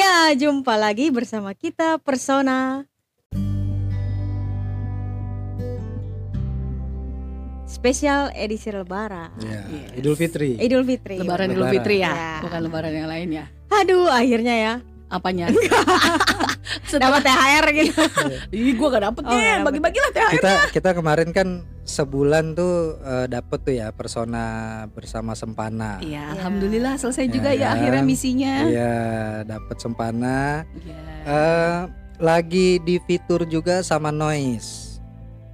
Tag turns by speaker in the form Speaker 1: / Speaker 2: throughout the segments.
Speaker 1: Ya, jumpa lagi bersama kita Persona. Spesial edisi Lebaran.
Speaker 2: Ya,
Speaker 3: Yes.
Speaker 2: Idul Fitri.
Speaker 1: Idul Fitri.
Speaker 3: Lebaran
Speaker 2: Lebaran.
Speaker 3: Idul Fitri ya,
Speaker 1: Ya.
Speaker 3: bukan lebaran yang lain ya.
Speaker 1: Aduh, akhirnya ya
Speaker 3: Apanya?
Speaker 1: dapat THR gitu.
Speaker 3: Ih, gua gak dapet
Speaker 1: Oh, dapet.
Speaker 3: Bagi-bagilah THR.
Speaker 2: Kita kita kemarin kan sebulan tuh eh, dapet tuh ya persona bersama Sempana.
Speaker 3: Iya,
Speaker 1: Ya.
Speaker 3: alhamdulillah selesai
Speaker 2: Ya
Speaker 3: juga ya
Speaker 2: kan?
Speaker 3: akhirnya misinya.
Speaker 2: Iya, dapet Sempana.
Speaker 3: Iya.
Speaker 2: Eh lagi di fitur juga sama Noise.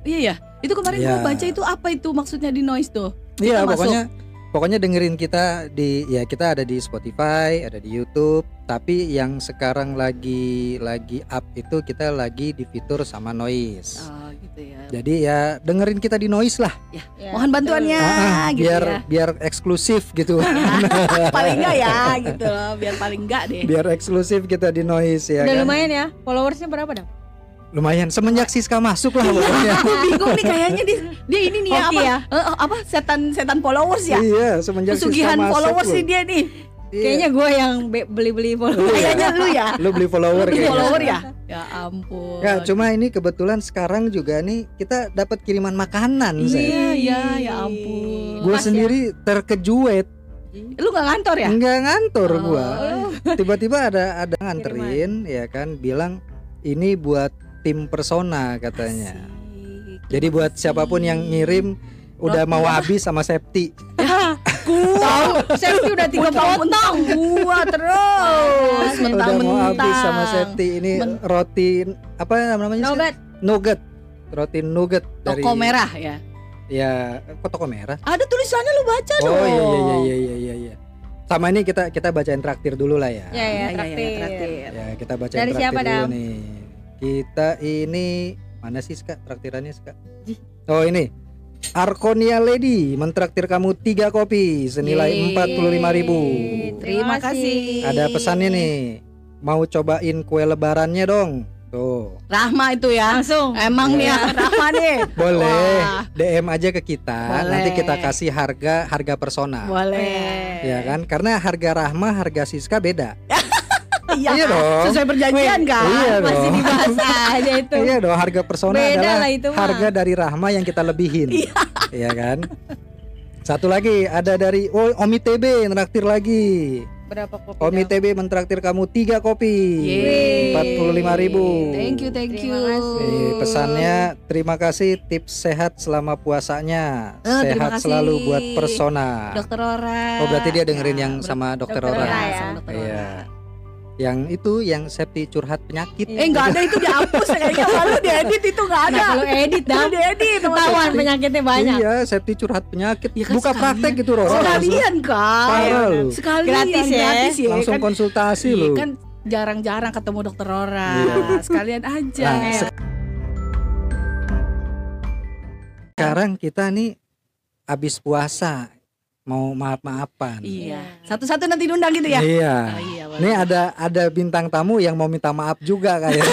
Speaker 3: Iya ya. Itu kemarin
Speaker 2: Ya.
Speaker 3: gua baca itu apa itu maksudnya di noise tuh?
Speaker 2: Iya,
Speaker 3: Kita masuk.
Speaker 2: Pokoknya dengerin kita di ya kita ada di Spotify, ada di YouTube, tapi yang sekarang lagi lagi up itu kita lagi di fitur sama Noise.
Speaker 3: Oh, gitu ya.
Speaker 2: Jadi ya dengerin kita di Noise lah.
Speaker 1: Ya,
Speaker 3: Mohon bantuannya
Speaker 2: Ah, ah,
Speaker 3: gitu
Speaker 2: biar
Speaker 3: ya.
Speaker 2: biar eksklusif gitu.
Speaker 3: paling enggak ya gitu loh, biar paling enggak deh.
Speaker 2: biar eksklusif kita di Noise ya
Speaker 1: Udah
Speaker 2: kan.
Speaker 1: lumayan ya. Followersnya berapa dong?
Speaker 2: Lumayan semenjak Siska masuk lah pokoknya.
Speaker 3: Aku bingung nih kayaknya dia, dia ini nih ya,
Speaker 1: Hoki
Speaker 3: apa,
Speaker 1: ya?
Speaker 3: eh, eh, apa setan setan followers ya?
Speaker 2: iya, semenjak
Speaker 3: Pesugihan
Speaker 2: Siska masuk.
Speaker 3: followers sih dia nih.
Speaker 2: Iya.
Speaker 1: Kayaknya gue yang be- beli-beli follower.
Speaker 2: Iya.
Speaker 3: Kayaknya lu ya.
Speaker 2: lu beli follower
Speaker 3: Beli
Speaker 2: kayaknya.
Speaker 3: follower ya? Ya ampun.
Speaker 2: Ya, cuma ini kebetulan sekarang juga nih kita dapat kiriman makanan saya.
Speaker 3: Iya, iya, ya ampun.
Speaker 2: Gue
Speaker 1: ya.
Speaker 2: sendiri terkejuet,
Speaker 3: Lu gak ngantor ya?
Speaker 2: nggak ngantor
Speaker 3: Oh.
Speaker 2: gua. Tiba-tiba ada ada nganterin ya kan bilang ini buat tim persona katanya.
Speaker 3: Asik,
Speaker 2: Jadi buat
Speaker 3: siapa
Speaker 2: pun yang ngirim udah mau habis sama safety.
Speaker 1: Tahu, safety udah tiga potong.
Speaker 3: Gua terus
Speaker 1: Udah
Speaker 3: mentang
Speaker 2: udah mau habis sama safety ini
Speaker 3: Men-
Speaker 2: roti apa namanya?
Speaker 1: Nugget.
Speaker 2: Nugget. Roti nugget dari
Speaker 3: Toko merah ya.
Speaker 2: Ya, kok toko merah?
Speaker 3: Ada tulisannya lu baca dong.
Speaker 2: Oh iya iya iya iya iya iya. Sama ini kita kita bacain traktir dulu lah ya.
Speaker 1: Ya ya,
Speaker 3: Iya, iya,
Speaker 1: traktir.
Speaker 3: traktir.
Speaker 2: Ya, kita bacain
Speaker 1: Dari
Speaker 2: traktir
Speaker 1: siapa,
Speaker 2: dulu
Speaker 1: Dam?
Speaker 2: nih. Kita ini mana sih Kak traktirannya Kak? Oh ini. Arkonia Lady mentraktir kamu tiga kopi senilai
Speaker 3: Yeay.
Speaker 2: empat puluh lima ribu.
Speaker 3: Terima kasih.
Speaker 2: Ada pesannya nih. Mau cobain kue lebarannya dong. Tuh.
Speaker 3: Rahma itu ya.
Speaker 1: Langsung.
Speaker 3: Emang nih ya Rahma nih.
Speaker 2: Boleh.
Speaker 3: Wah.
Speaker 2: DM aja ke kita.
Speaker 3: Boleh.
Speaker 2: Nanti kita kasih harga harga persona.
Speaker 3: Boleh.
Speaker 2: Ya kan? Karena harga Rahma, harga Siska beda.
Speaker 3: Iya.
Speaker 2: Iya dong.
Speaker 3: Sesuai perjanjian kan?
Speaker 2: Iya
Speaker 1: Masih dibahas aja itu.
Speaker 2: Iya dong, harga persona
Speaker 1: Beda
Speaker 2: adalah
Speaker 1: lah itu mah.
Speaker 2: harga dari Rahma yang kita lebihin. Iya kan? Satu lagi ada dari oh, Omi TB traktir lagi.
Speaker 1: Berapa kopi?
Speaker 2: Omi? TB mentraktir kamu tiga kopi. Empat puluh lima ribu.
Speaker 3: Thank you, thank you.
Speaker 1: Terima kasih.
Speaker 2: Nih, pesannya terima kasih tips sehat selama puasanya.
Speaker 3: Eh, terima
Speaker 2: sehat selalu buat persona.
Speaker 3: Dokter Ora.
Speaker 2: Oh berarti dia dengerin
Speaker 3: Ya,
Speaker 2: yang sama dokter
Speaker 1: Dokter
Speaker 2: orang.
Speaker 1: Ora
Speaker 3: Iya,
Speaker 1: ya.
Speaker 3: sama dokter
Speaker 2: Iya. Yang itu yang safety curhat penyakit.
Speaker 3: Eh enggak ada itu dihapus kayaknya malu diedit itu enggak ada.
Speaker 1: Nah, kalau edit dah
Speaker 3: diedit
Speaker 1: ketahuan penyakitnya banyak.
Speaker 2: Iya, safety curhat penyakit.
Speaker 3: Ya kan
Speaker 2: Buka
Speaker 3: sekalian.
Speaker 2: praktek gitu Roro.
Speaker 3: Sekalian kan.
Speaker 2: Parah.
Speaker 3: Sekalian
Speaker 1: Gratis ya.
Speaker 3: gratis ya.
Speaker 2: Langsung
Speaker 3: kan,
Speaker 2: konsultasi
Speaker 3: iya,
Speaker 2: lu.
Speaker 3: kan jarang-jarang ketemu dokter Ora.
Speaker 2: Iya.
Speaker 3: Sekalian aja.
Speaker 2: Nah, se- sekarang kita nih habis puasa mau maaf-maafan.
Speaker 3: Iya. Satu-satu nanti diundang gitu ya.
Speaker 2: Iya.
Speaker 3: Oh, iya,
Speaker 2: ada ada bintang tamu yang mau minta maaf juga kayaknya.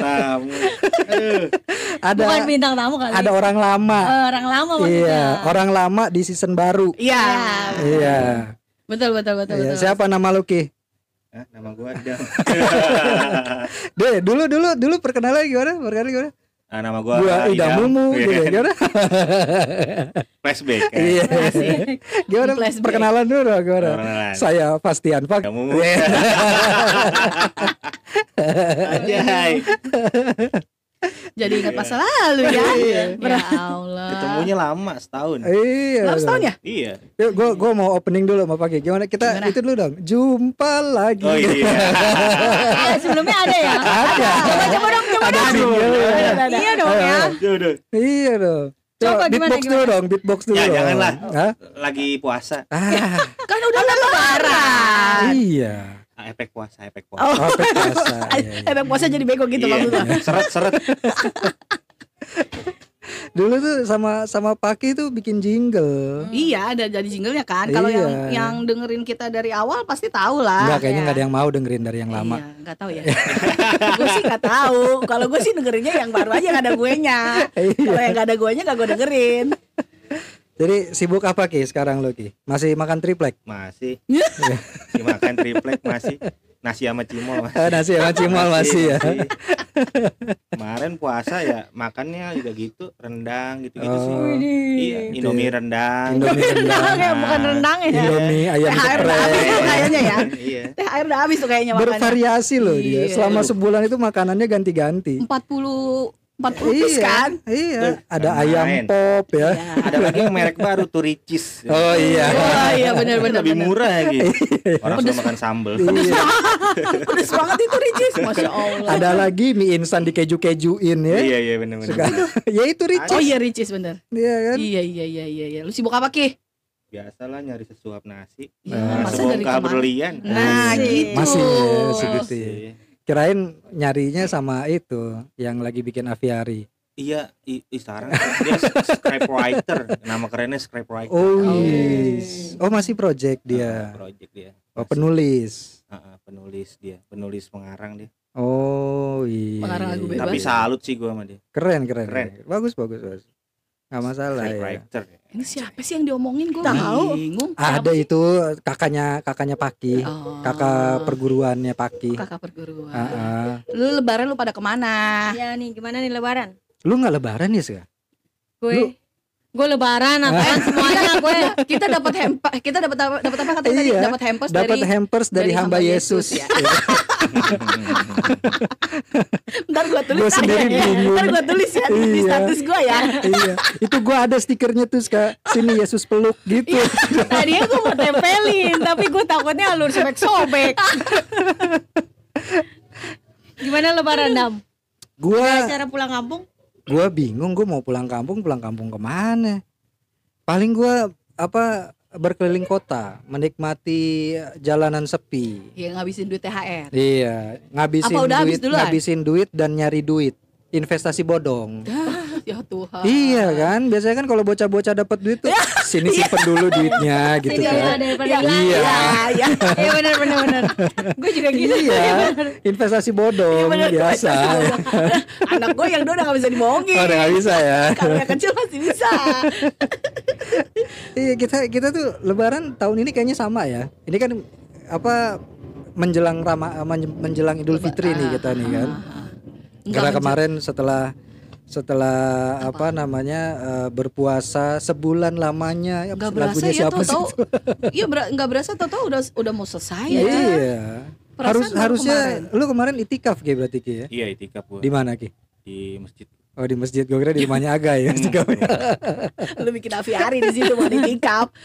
Speaker 4: tamu. Aduh.
Speaker 2: ada
Speaker 1: Bukan bintang tamu kali.
Speaker 2: ada orang lama.
Speaker 1: Eh, orang lama maksudnya.
Speaker 2: Iya, orang lama di season baru.
Speaker 3: Iya.
Speaker 2: Iya.
Speaker 3: Betul betul betul
Speaker 2: Iya,
Speaker 3: betul.
Speaker 2: Siapa nama lu Ki?
Speaker 4: Hah, nama gua Adam.
Speaker 2: Deh, dulu dulu dulu perkenalan gimana? Perkenalan gimana?
Speaker 4: Ah, nama gua
Speaker 2: Gua Ida
Speaker 4: Idam.
Speaker 2: Mumu
Speaker 4: Iya.
Speaker 2: gitu gimana?
Speaker 4: Flashback. kan?
Speaker 2: Iya. Gimana
Speaker 3: Flashback.
Speaker 2: perkenalan dulu gimana?
Speaker 4: Perkenalan.
Speaker 2: Saya Fastian Pak.
Speaker 4: Ida Mumu.
Speaker 2: Iya.
Speaker 4: Anjay.
Speaker 3: Jadi ingat masa lalu ya.
Speaker 2: Iya.
Speaker 3: Ya Allah.
Speaker 4: Ketemunya lama setahun.
Speaker 2: Iya.
Speaker 3: Lama setahun ya?
Speaker 4: Iya.
Speaker 2: Yuk, gua gua mau opening dulu sama Pagi. Gimana kita
Speaker 3: Gimana?
Speaker 2: itu dulu dong. Jumpa lagi.
Speaker 4: Oh iya.
Speaker 1: Eh, sebelumnya ada ya?
Speaker 2: Ada.
Speaker 1: Coba coba dong, coba
Speaker 2: Ada
Speaker 1: dong.
Speaker 2: jingle.
Speaker 1: Iya dong ya.
Speaker 2: Iya dong.
Speaker 1: Coba gimana,
Speaker 2: beatbox dulu
Speaker 1: gimana?
Speaker 2: dong, beatbox dulu.
Speaker 4: Ya,
Speaker 2: dong.
Speaker 4: janganlah.
Speaker 2: Hah?
Speaker 4: Lagi puasa.
Speaker 2: Ah,
Speaker 3: Kan udah lebaran.
Speaker 2: iya.
Speaker 4: Ah, efek puasa, efek puasa.
Speaker 3: Oh.
Speaker 2: Oh, puasa. Iya, iya.
Speaker 3: Efek puasa jadi bego gitu
Speaker 4: Iya.
Speaker 3: maksudnya.
Speaker 4: Seret-seret.
Speaker 2: Dulu tuh sama sama Paki tuh bikin jingle.
Speaker 3: Iya, ada jadi jinglenya kan. Kalau
Speaker 2: Iya.
Speaker 3: yang yang dengerin kita dari awal pasti tahu lah.
Speaker 2: Enggak, kayaknya
Speaker 1: ya.
Speaker 2: nggak ada yang mau dengerin dari yang lama.
Speaker 3: Iya, nggak tahu ya. gue sih nggak tahu. Kalau gue sih dengerinnya yang baru aja nggak ada gue nya.
Speaker 2: Iya.
Speaker 3: Kalau yang nggak ada gue nya nggak gue dengerin.
Speaker 2: Jadi sibuk apa Ki sekarang lo Ki? Masih makan triplek?
Speaker 4: Masih. Si makan triplek masih. Nasi sama cimol masih.
Speaker 2: Eh, nasi sama cimol masih ya.
Speaker 4: masih. Kemarin puasa ya makannya juga gitu, rendang gitu-gitu sih.
Speaker 2: Oh,
Speaker 4: Iya, Indomie rendang.
Speaker 2: Indomie rendang.
Speaker 3: Kayak bukan rendang ya.
Speaker 2: Indomie ayam
Speaker 3: THR udah habis
Speaker 2: geprek.
Speaker 3: tuh kayaknya ya.
Speaker 4: Iya.
Speaker 3: THR udah habis tuh kayaknya makannya.
Speaker 2: Bervariasi loh dia.
Speaker 3: Iya.
Speaker 2: Selama sebulan itu makanannya ganti-ganti.
Speaker 3: 40 40 piece
Speaker 2: Iya,
Speaker 3: kan?
Speaker 2: iya.
Speaker 4: Tuh,
Speaker 2: Ada
Speaker 4: kan
Speaker 2: ayam
Speaker 4: main.
Speaker 2: pop ya.
Speaker 3: Iya.
Speaker 4: Ada lagi yang merek baru tuh Ricis.
Speaker 2: Oh iya.
Speaker 3: Oh iya benar benar
Speaker 4: Lebih
Speaker 3: benar.
Speaker 4: murah lagi. Orang suka makan sambel.
Speaker 2: Iya.
Speaker 3: Pedes banget itu Ricis. Masya Allah.
Speaker 2: Ada lagi mie instan dikeju-kejuin ya.
Speaker 4: Iya iya benar benar.
Speaker 2: Ya itu Ricis.
Speaker 3: Oh iya Ricis bener.
Speaker 2: Iya kan?
Speaker 3: Iya iya iya iya iya. Lu sibuk apa Ki?
Speaker 4: Biasalah nyari sesuap nasi.
Speaker 3: Ya,
Speaker 2: Nah,
Speaker 3: masa dari
Speaker 4: berlian.
Speaker 3: Nah,
Speaker 1: Masih.
Speaker 3: gitu.
Speaker 2: Masih ya, segitu ya.
Speaker 4: Iya.
Speaker 2: Kirain nyarinya sama itu yang lagi bikin aviari.
Speaker 4: Iya, i, i sekarang dia scriptwriter. Nama kerennya scriptwriter.
Speaker 2: Oh,
Speaker 3: Oh.
Speaker 2: yes. Oh, masih project dia.
Speaker 4: project dia.
Speaker 2: Oh, penulis.
Speaker 4: Ah, ah, penulis dia, penulis pengarang dia.
Speaker 2: Oh, iya.
Speaker 3: Pengarang lagu bebas.
Speaker 4: Tapi salut sih gua sama dia.
Speaker 2: Keren, keren.
Speaker 4: Keren.
Speaker 2: Bagus, bagus, bagus. Nggak masalah ya.
Speaker 4: Scriptwriter.
Speaker 3: Ini siapa sih yang diomongin gue
Speaker 1: Tahu.
Speaker 3: bingung.
Speaker 2: Ada itu kakaknya kakaknya Paki.
Speaker 3: Oh.
Speaker 2: Kakak perguruannya Paki.
Speaker 3: kakak perguruan.
Speaker 2: Ah, ah.
Speaker 3: Lu lebaran lu pada ke mana?
Speaker 1: Ya nih gimana nih lebaran?
Speaker 2: Lu nggak lebaran ya? Lu-
Speaker 1: Gue gue lebaran apaan semuanya gue
Speaker 3: kita dapat hempa, kita dapat apa dapat apa katanya tadi?
Speaker 2: Iya.
Speaker 3: Dapat hampers
Speaker 2: Dapat
Speaker 3: dari
Speaker 2: hampers dari,
Speaker 3: dari
Speaker 2: hamba Yesus.
Speaker 3: Yesus, ya. Ntar gua tulis
Speaker 2: Gua sendiri
Speaker 3: ya.
Speaker 2: bingung.
Speaker 3: Ntar gua tulis ya di
Speaker 2: Iya.
Speaker 3: status gua ya.
Speaker 2: iya. Itu gua ada stikernya tuh, Ska. Sini Yesus peluk gitu.
Speaker 1: tadinya gue mau tempelin tapi gue takutnya alur sobek sobek gimana lebaran dam
Speaker 2: Gua
Speaker 1: cara pulang kampung
Speaker 2: gua bingung gua mau pulang kampung pulang kampung ke mana? Paling gua apa berkeliling kota menikmati jalanan sepi.
Speaker 3: Ya ngabisin duit THR.
Speaker 2: iya ngabisin
Speaker 3: Apa udah habis
Speaker 2: duit
Speaker 3: duluan?
Speaker 2: ngabisin duit dan nyari duit. Investasi bodong
Speaker 3: Ya Tuhan.
Speaker 2: iya kan biasanya kan kalau bocah-bocah dapat duit tuh sini simpen dulu duitnya gitu
Speaker 1: Sini
Speaker 2: kan
Speaker 3: Ya,
Speaker 1: hilang
Speaker 2: Iya.
Speaker 3: ya, ya.
Speaker 1: iya benar benar benar gue juga gitu
Speaker 2: iya investasi bodong biasa
Speaker 3: Anak gue yang dua udah gak bisa dibohongin.
Speaker 2: oh, udah nggak bisa ya
Speaker 3: Kalau yang kecil masih bisa.
Speaker 2: Iya kita kita tuh Lebaran tahun ini kayaknya sama ya. Ini kan apa menjelang Rama men- menjelang Idul Fitri nih kita nih kan.
Speaker 3: Enggak
Speaker 2: Karena
Speaker 3: menje-
Speaker 2: kemarin setelah setelah apa, namanya eh, berpuasa sebulan lamanya ya,
Speaker 3: Nggak berasa ya
Speaker 2: sih?
Speaker 3: tau
Speaker 2: itu?
Speaker 3: Iya ber- nggak berasa tau tau udah udah mau selesai ya.
Speaker 2: Iya.
Speaker 3: Perasaan
Speaker 2: Harus harusnya
Speaker 3: kemarin.
Speaker 2: lu kemarin itikaf Ki berarti Ki ya.
Speaker 4: Iya, itikaf gua
Speaker 2: Di mana Ki?
Speaker 4: di masjid.
Speaker 2: Oh di masjid gue kira di rumahnya Aga ya. itikafnya.
Speaker 3: Lu bikin aviari di situ mau ditikap.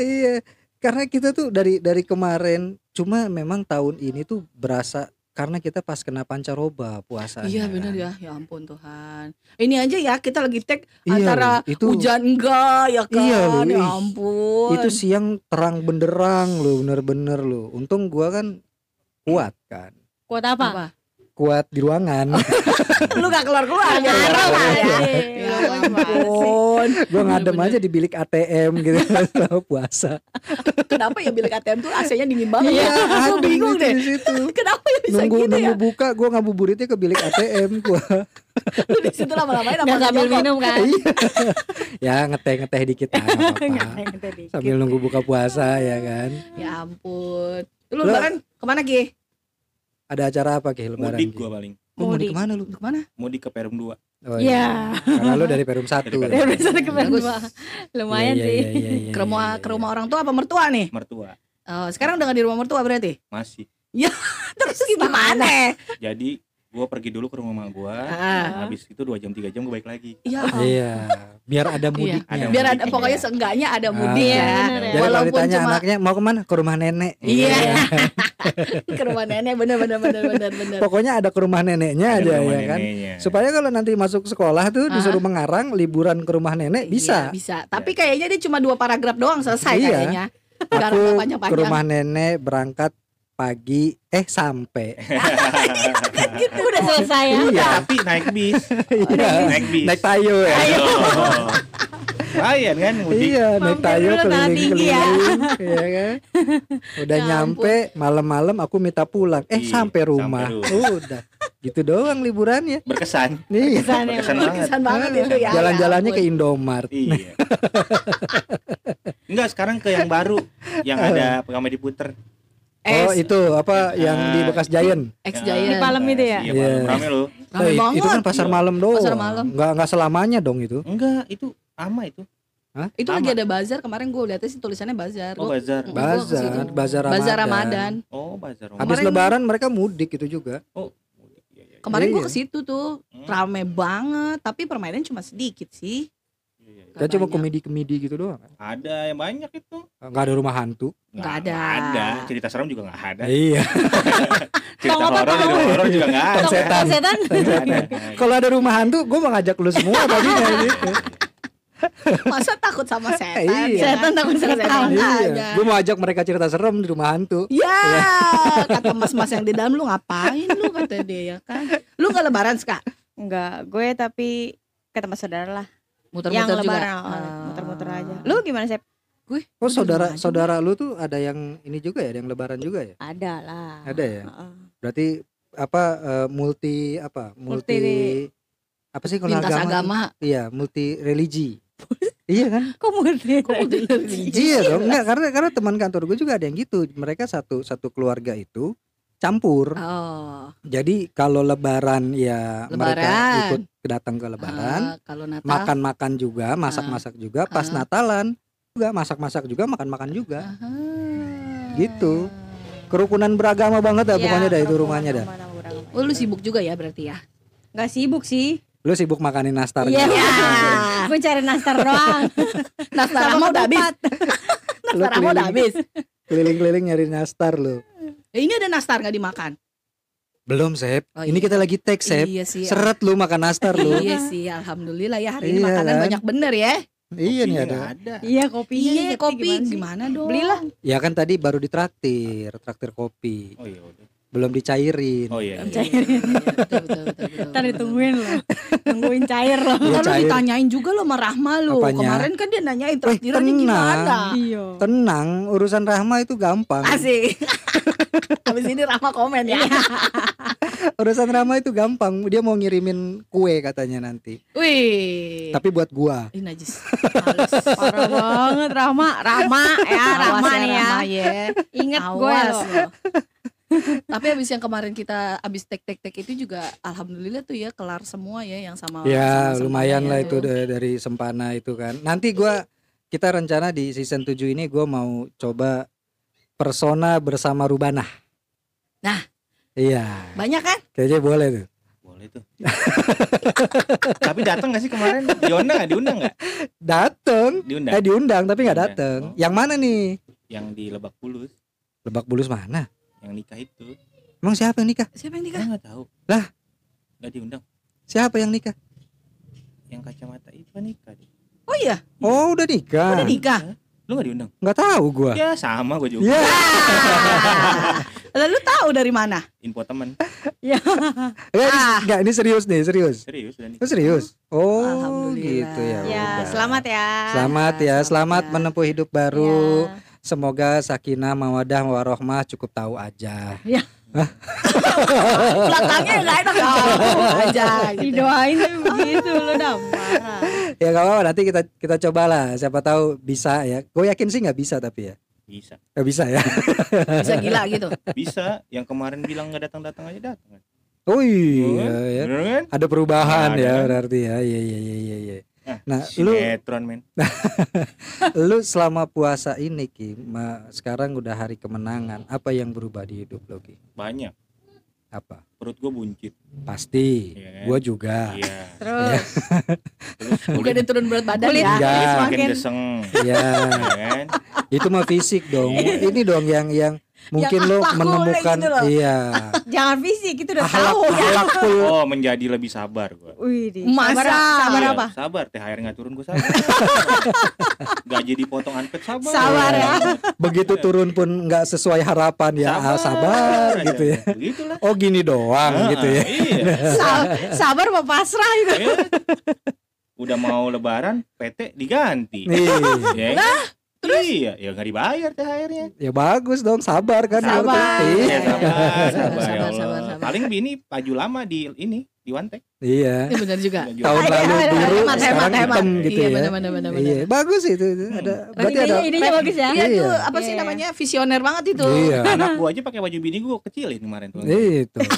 Speaker 2: iya. Karena kita tuh dari dari kemarin cuma memang tahun ini tuh berasa karena kita pas kena pancaroba puasanya.
Speaker 3: Iya benar ya, ya ampun Tuhan. Ini aja ya kita lagi tag
Speaker 2: Iya,
Speaker 3: antara
Speaker 2: itu
Speaker 3: hujan enggak ya kan.
Speaker 2: Iya, loh,
Speaker 3: ya
Speaker 2: ih.
Speaker 3: ampun.
Speaker 2: itu siang terang benderang loh bener-bener loh. Untung gua kan kuat kan.
Speaker 1: kuat apa
Speaker 3: apa?
Speaker 2: Kuat di ruangan.
Speaker 3: Lu gak keluar-keluar ya.
Speaker 1: Ngarep
Speaker 3: ya.
Speaker 1: aja.
Speaker 3: Ya ampun.
Speaker 2: gua ngadem aja di bilik ATM gitu selama puasa.
Speaker 3: Kenapa ya bilik ATM tuh AC-nya dingin banget
Speaker 2: Iya,
Speaker 3: ya? Gue bingung
Speaker 2: itu
Speaker 3: deh. Kenapa ya bisa
Speaker 2: Nunggu
Speaker 3: gitu
Speaker 2: nunggu
Speaker 3: ya?
Speaker 2: buka gua ngabuburitnya ke bilik ATM gua.
Speaker 3: Lu di situ lama-lamain apa
Speaker 1: sambil
Speaker 3: ngejongkok?
Speaker 1: minum kan
Speaker 2: Iya. ya apa-apa.
Speaker 1: Ngeteh dikit.
Speaker 2: Sambil nunggu buka puasa ya kan.
Speaker 3: Ya ampun. Lu
Speaker 2: Lu-
Speaker 3: lebaran ke mana Ki?
Speaker 2: Ada acara apa Ki lebaran?
Speaker 4: Mudik gua paling.
Speaker 2: Oh, mudik
Speaker 1: Mudik.
Speaker 2: ke mana
Speaker 3: lu? Ke mana?
Speaker 4: Mudik ke Perum 2.
Speaker 2: Oh,
Speaker 1: Iya.
Speaker 2: Karena lu dari Perum 1.
Speaker 4: Dari Perum
Speaker 1: Ya bisa ke
Speaker 3: Bagus.
Speaker 1: dua. Lumayan
Speaker 2: Iya,
Speaker 1: sih.
Speaker 2: iya, iya, iya,
Speaker 3: Ke rumah ke rumah orang tua apa mertua nih?
Speaker 4: Mertua.
Speaker 3: Oh, sekarang udah gak di rumah mertua berarti?
Speaker 4: Masih.
Speaker 3: Terus gimana?
Speaker 4: Jadi gua pergi dulu ke rumah mak gua.
Speaker 3: Ah.
Speaker 4: Habis itu 2 jam 3 jam gua balik lagi.
Speaker 3: Ya,
Speaker 2: Iya, biar ada mudiknya.
Speaker 4: Ada
Speaker 3: biar ada
Speaker 4: mudiknya.
Speaker 3: pokoknya seenggaknya ada mudik
Speaker 2: Ah.
Speaker 3: ya.
Speaker 1: Iya, bener ya.
Speaker 2: Jadi kalau
Speaker 3: Walaupun
Speaker 2: ditanya
Speaker 3: cuma
Speaker 2: anaknya mau ke mana? Ke rumah nenek.
Speaker 3: Iya. ke rumah nenek bener bener bener bener bener.
Speaker 2: Pokoknya ada ke rumah neneknya
Speaker 4: Ada
Speaker 2: aja
Speaker 4: rumah
Speaker 2: ya kan.
Speaker 4: neneknya.
Speaker 2: Supaya kalau nanti masuk sekolah tuh
Speaker 3: Ah.
Speaker 2: disuruh mengarang liburan ke rumah nenek bisa.
Speaker 3: Iya, bisa. Tapi kayaknya dia cuma dua paragraf doang selesai
Speaker 2: Iya.
Speaker 3: kayaknya.
Speaker 2: Aku ke rumah nenek berangkat pagi eh sampai.
Speaker 3: gitu
Speaker 1: Udah selesai ya.
Speaker 2: Iya.
Speaker 4: Tapi naik bis.
Speaker 2: Iya.
Speaker 4: naik bis.
Speaker 2: Naik tayo ya.
Speaker 4: Lumayan kan mudik.
Speaker 2: Iya, naik tayo
Speaker 1: tinggi ya.
Speaker 2: keliling-keliling, iya kan. Udah
Speaker 3: Ya
Speaker 2: nyampe malam-malam aku minta pulang. Eh
Speaker 4: Iya,
Speaker 2: sampai rumah.
Speaker 4: sampai
Speaker 2: Udah. gitu doang liburannya
Speaker 4: berkesan
Speaker 2: nih
Speaker 1: Kesan ya.
Speaker 4: berkesan banget
Speaker 3: Kesan banget itu ya.
Speaker 2: jalan-jalannya
Speaker 3: ya
Speaker 2: ke. Indomart
Speaker 4: iya enggak sekarang ke yang baru yang ada pengamen diputer
Speaker 2: oh itu apa yang di
Speaker 4: Ah,
Speaker 2: bekas Giant
Speaker 3: ex
Speaker 1: Di
Speaker 3: Giant.
Speaker 1: Palem itu ya?
Speaker 4: iya
Speaker 2: Iya.
Speaker 4: Palem. rame loh
Speaker 3: Rame
Speaker 2: Eh,
Speaker 3: banget.
Speaker 2: itu kan pasar
Speaker 4: Iya.
Speaker 2: malam doang
Speaker 3: Pasar malam.
Speaker 2: nggak nggak selamanya dong itu
Speaker 4: enggak itu ama itu
Speaker 3: Itu
Speaker 4: Sama.
Speaker 3: lagi ada bazar kemarin gue lihatnya sih tulisannya bazar.
Speaker 4: oh
Speaker 3: Gua-
Speaker 4: bazar.
Speaker 3: Gua
Speaker 2: bazar bazar Ramadan,
Speaker 3: bazar Ramadan.
Speaker 4: oh bazar
Speaker 2: habis
Speaker 3: Kemarin-
Speaker 2: lebaran mereka mudik itu juga
Speaker 4: oh iya, iya, iya.
Speaker 3: Kemarin gue
Speaker 2: Iya.
Speaker 3: ke situ tuh
Speaker 4: Hmm.
Speaker 3: rame banget, tapi permainan cuma sedikit sih.
Speaker 2: Kan cuma komedi-komedi gitu doang
Speaker 4: ada yang banyak itu
Speaker 2: nggak ada rumah hantu
Speaker 3: Nggak ada.
Speaker 4: ada cerita serem juga nggak ada
Speaker 2: iya
Speaker 4: cerita horor juga horor juga nggak ada
Speaker 2: Tong setan.
Speaker 1: setan.
Speaker 2: Kalau ada rumah hantu gue mau ngajak lu semua tadi gitu
Speaker 3: Masa takut sama setan?
Speaker 2: Iya.
Speaker 3: ya kan?
Speaker 1: Setan takut setan.
Speaker 3: aja.
Speaker 2: iya gue mau ajak mereka cerita serem di rumah hantu
Speaker 3: Ya, kata mas-mas yang di dalam lu ngapain lu kata dia ya kan. Lu gak lebaran Ska?
Speaker 1: Enggak, gue tapi ke tempat saudara lah. Yang
Speaker 3: Muter-muter juga.
Speaker 1: lebaran,
Speaker 3: Ah.
Speaker 1: muter-muter aja. Lu gimana sih?
Speaker 3: Gue
Speaker 2: oh saudara saudara lu tuh ada yang ini juga ya ada yang lebaran juga ya
Speaker 1: Ada lah.
Speaker 2: Ada ya?
Speaker 1: Heeh.
Speaker 2: berarti apa eh, multi apa multi,
Speaker 1: Multi-
Speaker 2: apa sih kalau
Speaker 3: lintas
Speaker 2: agama,
Speaker 3: agama.
Speaker 2: iya multi religi iya kan
Speaker 1: Kok multi?
Speaker 3: Kok multi religi?
Speaker 2: iya dong enggak karena karena teman kantor gue juga ada yang gitu mereka satu satu keluarga itu campur
Speaker 3: Oh,
Speaker 2: jadi kalau lebaran ya mereka
Speaker 3: Lebaran.
Speaker 2: ikut datang ke lebaran
Speaker 3: ah, kalau Natal
Speaker 2: makan-makan juga masak-masak juga pas
Speaker 3: Ah.
Speaker 2: Natalan juga masak-masak juga makan-makan juga
Speaker 3: Aha.
Speaker 2: Gitu. kerukunan beragama banget dah
Speaker 1: Iya,
Speaker 2: pokoknya dah itu rumahnya dah.
Speaker 3: Oh, lu sibuk juga ya berarti ya?
Speaker 1: Nggak sibuk sih.
Speaker 2: lu sibuk makanin nastar
Speaker 1: Iya.
Speaker 2: gitu.
Speaker 1: Gue cari nastar doang.
Speaker 3: Nastar
Speaker 1: Sama
Speaker 3: Rama udah habis. Nastar Rama udah habis.
Speaker 2: keliling-keliling nyari nastar lu
Speaker 3: Eh, ini ada nastar nggak dimakan?
Speaker 2: Belum Sep
Speaker 3: Oh,
Speaker 2: ini
Speaker 3: iya.
Speaker 2: kita lagi take Sep
Speaker 3: Iya sih.
Speaker 2: seret lu makan nastar lu
Speaker 3: Iya sih, alhamdulillah ya hari ini
Speaker 2: Iya
Speaker 3: makanan
Speaker 2: kan?
Speaker 3: banyak bener ya.
Speaker 2: iya nih ada
Speaker 1: Iya kopinya.
Speaker 3: Iya, kopi
Speaker 1: gimana
Speaker 3: gimana dong?
Speaker 1: Belilah.
Speaker 2: ya kan tadi baru ditraktir traktir kopi
Speaker 4: oh iya udah
Speaker 2: belum dicairin
Speaker 4: oh iya,
Speaker 3: Iya,
Speaker 4: iya.
Speaker 3: iya, iya, betul, betul, betul, betul.
Speaker 1: Ntar ditungguin loh. Tungguin cair loh.
Speaker 2: Iya, cair.
Speaker 3: ditanyain juga lo sama Rahma.
Speaker 2: Apanya?
Speaker 3: Kemarin kan dia nanyain traktirannya
Speaker 2: tenang.
Speaker 3: gimana.
Speaker 1: Iya.
Speaker 2: tenang urusan Rahma itu gampang
Speaker 3: Asik. Habis ini Rahma komen ya.
Speaker 2: urusan Rahma itu gampang dia mau ngirimin kue katanya nanti
Speaker 3: Wih.
Speaker 2: tapi buat gua
Speaker 3: Ih najis. Males.
Speaker 1: Parah banget Rama. Rama ya Rama
Speaker 3: Awas
Speaker 1: nih ya.
Speaker 3: Rahma ya.
Speaker 1: Ingat gue loh.
Speaker 3: Tapi habis yang kemarin kita habis tek tek tek itu juga alhamdulillah tuh ya kelar semua ya yang sama
Speaker 2: ya
Speaker 3: sama
Speaker 2: lumayan
Speaker 3: Sempana
Speaker 2: lah
Speaker 3: ya
Speaker 2: itu. da- dari Sempana itu kan. Nanti gua kita rencana di season 7 ini gua mau coba persona bersama Rubanah
Speaker 3: Nah.
Speaker 2: iya.
Speaker 3: Banyak kan?
Speaker 2: kayaknya boleh tuh.
Speaker 4: Boleh tuh. Tapi datang nggak sih kemarin? Diundang nggak? Diundang nggak?
Speaker 2: Dateng.
Speaker 4: Diundang?
Speaker 2: Eh diundang tapi nggak dateng.
Speaker 4: Oh.
Speaker 2: yang mana nih?
Speaker 4: Yang di Lebak Bulus.
Speaker 2: Lebak Bulus mana
Speaker 4: yang nikah itu
Speaker 2: emang siapa yang nikah
Speaker 3: Siapa yang nikah?
Speaker 4: Saya nggak tahu
Speaker 2: Lah?
Speaker 4: nggak diundang
Speaker 2: siapa yang nikah
Speaker 4: yang kacamata itu kan nikah dia.
Speaker 3: Oh iya,
Speaker 2: oh udah nikah
Speaker 3: udah nikah.
Speaker 4: lu nggak diundang
Speaker 2: nggak tahu gua
Speaker 4: ya sama gue juga
Speaker 2: ya
Speaker 3: Lalu tahu dari mana?
Speaker 4: info temen
Speaker 2: Enggak, ini,
Speaker 3: Ah.
Speaker 2: enggak, ini serius nih serius
Speaker 4: serius udah
Speaker 2: Oh,
Speaker 4: nikah
Speaker 2: serius oh
Speaker 3: Alhamdulillah.
Speaker 2: gitu ya
Speaker 1: Ya
Speaker 2: udah.
Speaker 1: selamat ya.
Speaker 2: Selamat ya,
Speaker 3: Selamat
Speaker 2: selamat
Speaker 3: ya.
Speaker 2: menempuh hidup baru.
Speaker 1: Ya.
Speaker 2: Semoga sakinah mawadah warohmah cukup tahu aja.
Speaker 3: Belakangnya nggak enak tahu aja. Gitu.
Speaker 1: Didoain begitu lo dah marah.
Speaker 2: Ya gak apa-apa nanti kita kita cobalah. Siapa tahu bisa ya. Gue yakin sih nggak bisa tapi ya.
Speaker 4: bisa
Speaker 2: Gak bisa ya.
Speaker 3: Bisa gila gitu.
Speaker 4: bisa yang kemarin bilang nggak datang datang aja datang kan
Speaker 2: Oh iya ya.
Speaker 4: Bener kan
Speaker 2: Ada perubahan
Speaker 4: Ada
Speaker 2: ya
Speaker 4: kan?
Speaker 2: berarti ya. Iya iya iya iya. Iya.
Speaker 4: Nah,
Speaker 2: lu
Speaker 4: sinetron men
Speaker 2: lu selama puasa ini Ki, ma- sekarang udah hari kemenangan. Apa yang berubah di hidup lo Ki?
Speaker 4: banyak
Speaker 2: Apa?
Speaker 4: perut gue buncit
Speaker 2: Pasti.
Speaker 4: Iya kan?
Speaker 2: Gua juga.
Speaker 4: iya
Speaker 1: Terus
Speaker 4: terus
Speaker 3: Bukan dia turun berat badan
Speaker 1: Kulit.
Speaker 3: ya.
Speaker 2: Enggak.
Speaker 4: kulit makin
Speaker 1: Semakin-
Speaker 4: geseng
Speaker 2: Iya.
Speaker 4: ya kan
Speaker 2: itu mah fisik dong ini dong yang yang mungkin lo menemukan
Speaker 3: gitu loh.
Speaker 2: iya
Speaker 1: jangan fisik itu udah
Speaker 2: akhlak
Speaker 1: tahu.
Speaker 2: akhlakul
Speaker 4: oh menjadi lebih sabar gue
Speaker 1: Wih, di.
Speaker 3: Masa?
Speaker 1: sabar, sabar
Speaker 4: Iya,
Speaker 1: apa?
Speaker 4: sabar THR nggak turun gue sabar gaji dipotong unpaid sabar
Speaker 1: Sabar ya.
Speaker 2: begitu turun pun nggak sesuai harapan ya ah, sabar
Speaker 4: aja.
Speaker 2: gitu ya
Speaker 4: begitulah
Speaker 2: oh gini doang
Speaker 4: Ah,
Speaker 2: gitu ya
Speaker 4: iya
Speaker 1: Sa- sabar apa pasrah gitu.
Speaker 4: Ya. udah mau lebaran PT diganti
Speaker 2: nih
Speaker 4: ya kan? Iya, ya nggak dibayar THR-nya.
Speaker 2: Ya bagus dong, sabar kan.
Speaker 3: Sabar.
Speaker 2: Iya.
Speaker 4: Iya, sabar,
Speaker 3: Sabar,
Speaker 4: sabar, ya
Speaker 3: sabar, sabar, sabar.
Speaker 4: Paling bini baju lama di ini di Wantek.
Speaker 2: Iya.
Speaker 3: Iya benar juga.
Speaker 4: Baju
Speaker 2: Tahun
Speaker 1: Iya,
Speaker 2: lalu
Speaker 1: iya,
Speaker 2: biru,
Speaker 3: hemat,
Speaker 2: sekarang
Speaker 3: hemat, hemat.
Speaker 2: hitam gitu
Speaker 3: iya,
Speaker 2: ya.
Speaker 3: benar benar benar
Speaker 2: Iya,
Speaker 3: benar.
Speaker 2: bagus itu. itu.
Speaker 4: Hmm.
Speaker 2: Ada
Speaker 1: Berarti
Speaker 2: berarti ada
Speaker 1: idenya, idenya bagus ya.
Speaker 3: Iya
Speaker 2: Iya.
Speaker 3: tuh apa sih
Speaker 1: Iya.
Speaker 3: namanya visioner banget itu.
Speaker 2: Iya.
Speaker 4: Anak gua aja pakai baju bini gua kecilin kemarin tuh.
Speaker 2: Itu.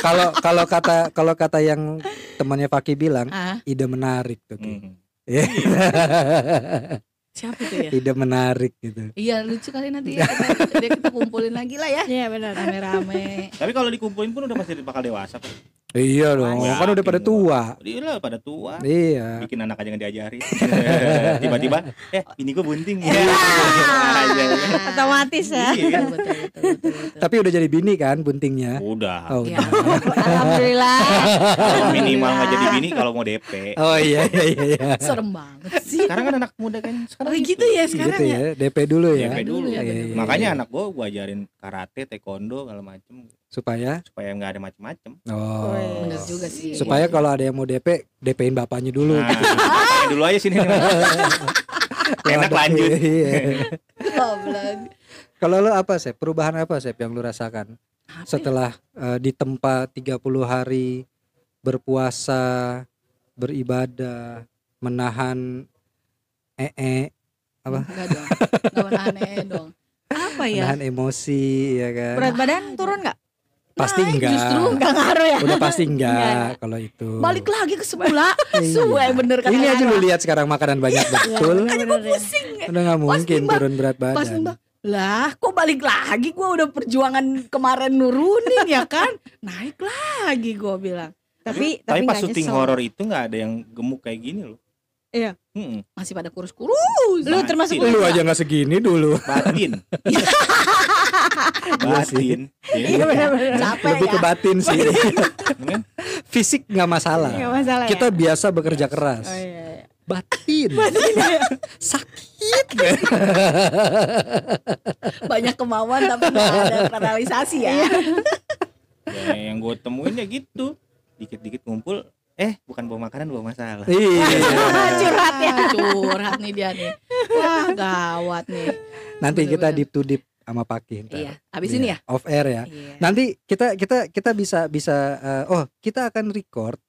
Speaker 2: Kalau kalau kata kalau kata yang temannya Faki bilang,
Speaker 3: Ah,
Speaker 2: ide menarik tuh.
Speaker 4: Hmm.
Speaker 2: Iya.
Speaker 3: siapa itu ya?
Speaker 2: ide menarik gitu.
Speaker 3: Iya lucu kali nanti ya kita, kita kumpulin lagi lah ya
Speaker 1: Iya benar.
Speaker 3: rame-rame.
Speaker 4: Tapi kalau dikumpulin pun udah pasti bakal dewasa. Pak.
Speaker 2: Iya dong,
Speaker 4: Wah,
Speaker 2: kan udah pada tua.
Speaker 4: Dia lah pada tua.
Speaker 2: Iya.
Speaker 4: Bikin anak aja nggak diajari. Tiba-tiba, eh ini gua bunting.
Speaker 3: Iya.
Speaker 4: Ya. Aja.
Speaker 1: Otomatis ya.
Speaker 4: Iya kan?
Speaker 3: Betul, betul, betul, betul, betul.
Speaker 2: Tapi udah jadi bini kan buntingnya.
Speaker 4: Udah.
Speaker 2: Oh,
Speaker 3: Ya.
Speaker 2: udah.
Speaker 1: Alhamdulillah.
Speaker 4: Minimal nggak jadi bini kalau mau DP.
Speaker 2: Oh iya iya iya. iya.
Speaker 3: Serem banget sih.
Speaker 4: Sekarang kan anak muda kan sekarang
Speaker 3: Oh gitu ya sekarang
Speaker 2: gitu
Speaker 3: ya.
Speaker 2: ya, DP dulu ya.
Speaker 4: DP dulu.
Speaker 3: ya,
Speaker 2: Iya, iya,
Speaker 4: Makanya
Speaker 2: iya.
Speaker 4: anak gua gua ajarin karate, taekwondo segala macem
Speaker 2: supaya
Speaker 4: supaya nggak ada macem-macem.
Speaker 2: oh.
Speaker 3: Bener juga sih.
Speaker 2: Supaya kalau ada yang mau DP, DP-in bapaknya dulu.
Speaker 4: Nah, pakai dulu aja sini. Enak lanjut.
Speaker 2: iya. Kalau lo apa sih? Perubahan apa sih yang lu rasakan
Speaker 3: Apa ya?
Speaker 2: setelah eh, ditempa 30 hari berpuasa, beribadah, menahan ee, Apa?
Speaker 3: Enggak dong. Enggak menahan ee dong. Apa ya?
Speaker 2: menahan emosi ya kan?
Speaker 1: Berat badan turun nggak?
Speaker 2: Pasti enggak.
Speaker 3: Justru
Speaker 1: Nggak ngaruh ya.
Speaker 2: Udah pasti enggak
Speaker 1: Enggak.
Speaker 2: kalau itu.
Speaker 3: balik lagi ke semula.
Speaker 2: Iya.
Speaker 3: Suwe bener kata
Speaker 2: Ini aja lu lihat sekarang makanan banyak betul.
Speaker 1: Iya, bener, ya.
Speaker 3: Pusing.
Speaker 2: Udah nggak mungkin turun berat
Speaker 3: Pas
Speaker 2: badan.
Speaker 3: lah kok balik lagi gua udah perjuangan kemarin nurunin ya kan naik lagi gua bilang
Speaker 1: Tapi
Speaker 4: Tapi
Speaker 1: tapi
Speaker 4: pas syuting horor itu nggak ada yang gemuk kayak gini loh.
Speaker 1: Iya.
Speaker 4: Mm-mm.
Speaker 3: masih pada kurus-kurus
Speaker 1: Lu termasuk
Speaker 4: Batin.
Speaker 2: Lu aja nggak segini dulu.
Speaker 4: batin. batin.
Speaker 1: Iya
Speaker 4: Iya.
Speaker 1: benar-benar.
Speaker 3: capek
Speaker 2: Lebih
Speaker 3: ya
Speaker 2: ke batin sih. Fisik nggak masalah.
Speaker 1: Nggak masalah ya.
Speaker 2: Kita biasa bekerja keras.
Speaker 1: Oh iya. iya.
Speaker 2: Batin. Sakit.
Speaker 3: banyak kemauan tapi nggak ada realisasi ya
Speaker 4: Ya, yang gue temuin ya gitu. Dikit-dikit ngumpul, eh bukan bawa makanan bawa masalah.
Speaker 2: Iya.
Speaker 1: Curhat ya.
Speaker 3: curhat nih dia nih wah gawat nih
Speaker 2: Nanti kita deep to deep sama Paki. ntar.
Speaker 3: iya abis ini ya
Speaker 2: Off air ya.
Speaker 3: iya
Speaker 2: Nanti kita kita kita bisa bisa eh, oh kita akan record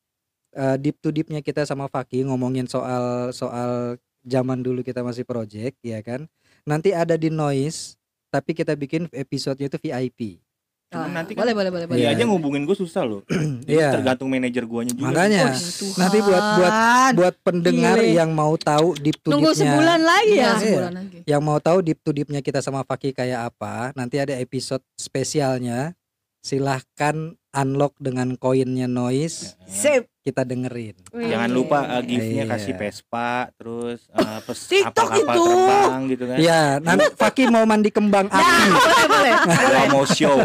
Speaker 2: eh, deep to deepnya kita sama Faki ngomongin soal soal zaman dulu kita masih project ya kan. Nanti ada di noise tapi kita bikin episodenya itu VIP.
Speaker 4: Cuman
Speaker 3: Ah,
Speaker 4: nanti kan
Speaker 3: boleh boleh boleh boleh
Speaker 4: Dia
Speaker 2: Iya.
Speaker 4: aja ngubungin gue susah loh.
Speaker 2: Iya.
Speaker 4: tergantung manajer guanya juga.
Speaker 2: Makanya
Speaker 3: Oh,
Speaker 2: nanti buat buat buat pendengar
Speaker 1: Gile.
Speaker 2: yang mau tahu deep to
Speaker 1: Nunggu
Speaker 2: deepnya
Speaker 1: sebulan lagi
Speaker 3: Iya,
Speaker 1: ya.
Speaker 3: sebulan lagi
Speaker 2: yang mau tahu deep to deepnya kita sama Faki kayak apa nanti ada episode spesialnya silahkan unlock dengan koinnya noise
Speaker 1: Sip.
Speaker 2: Kita dengerin
Speaker 4: Jangan lupa uh, gift-nya
Speaker 2: Iya.
Speaker 4: kasih Vespa, terus uh, pes
Speaker 3: TikTok
Speaker 4: kapal-kapal
Speaker 3: itu.
Speaker 4: terbang gitu kan.
Speaker 2: ya nanti Faki mau mandi kembang api
Speaker 3: boleh boleh
Speaker 4: Kalau mau show,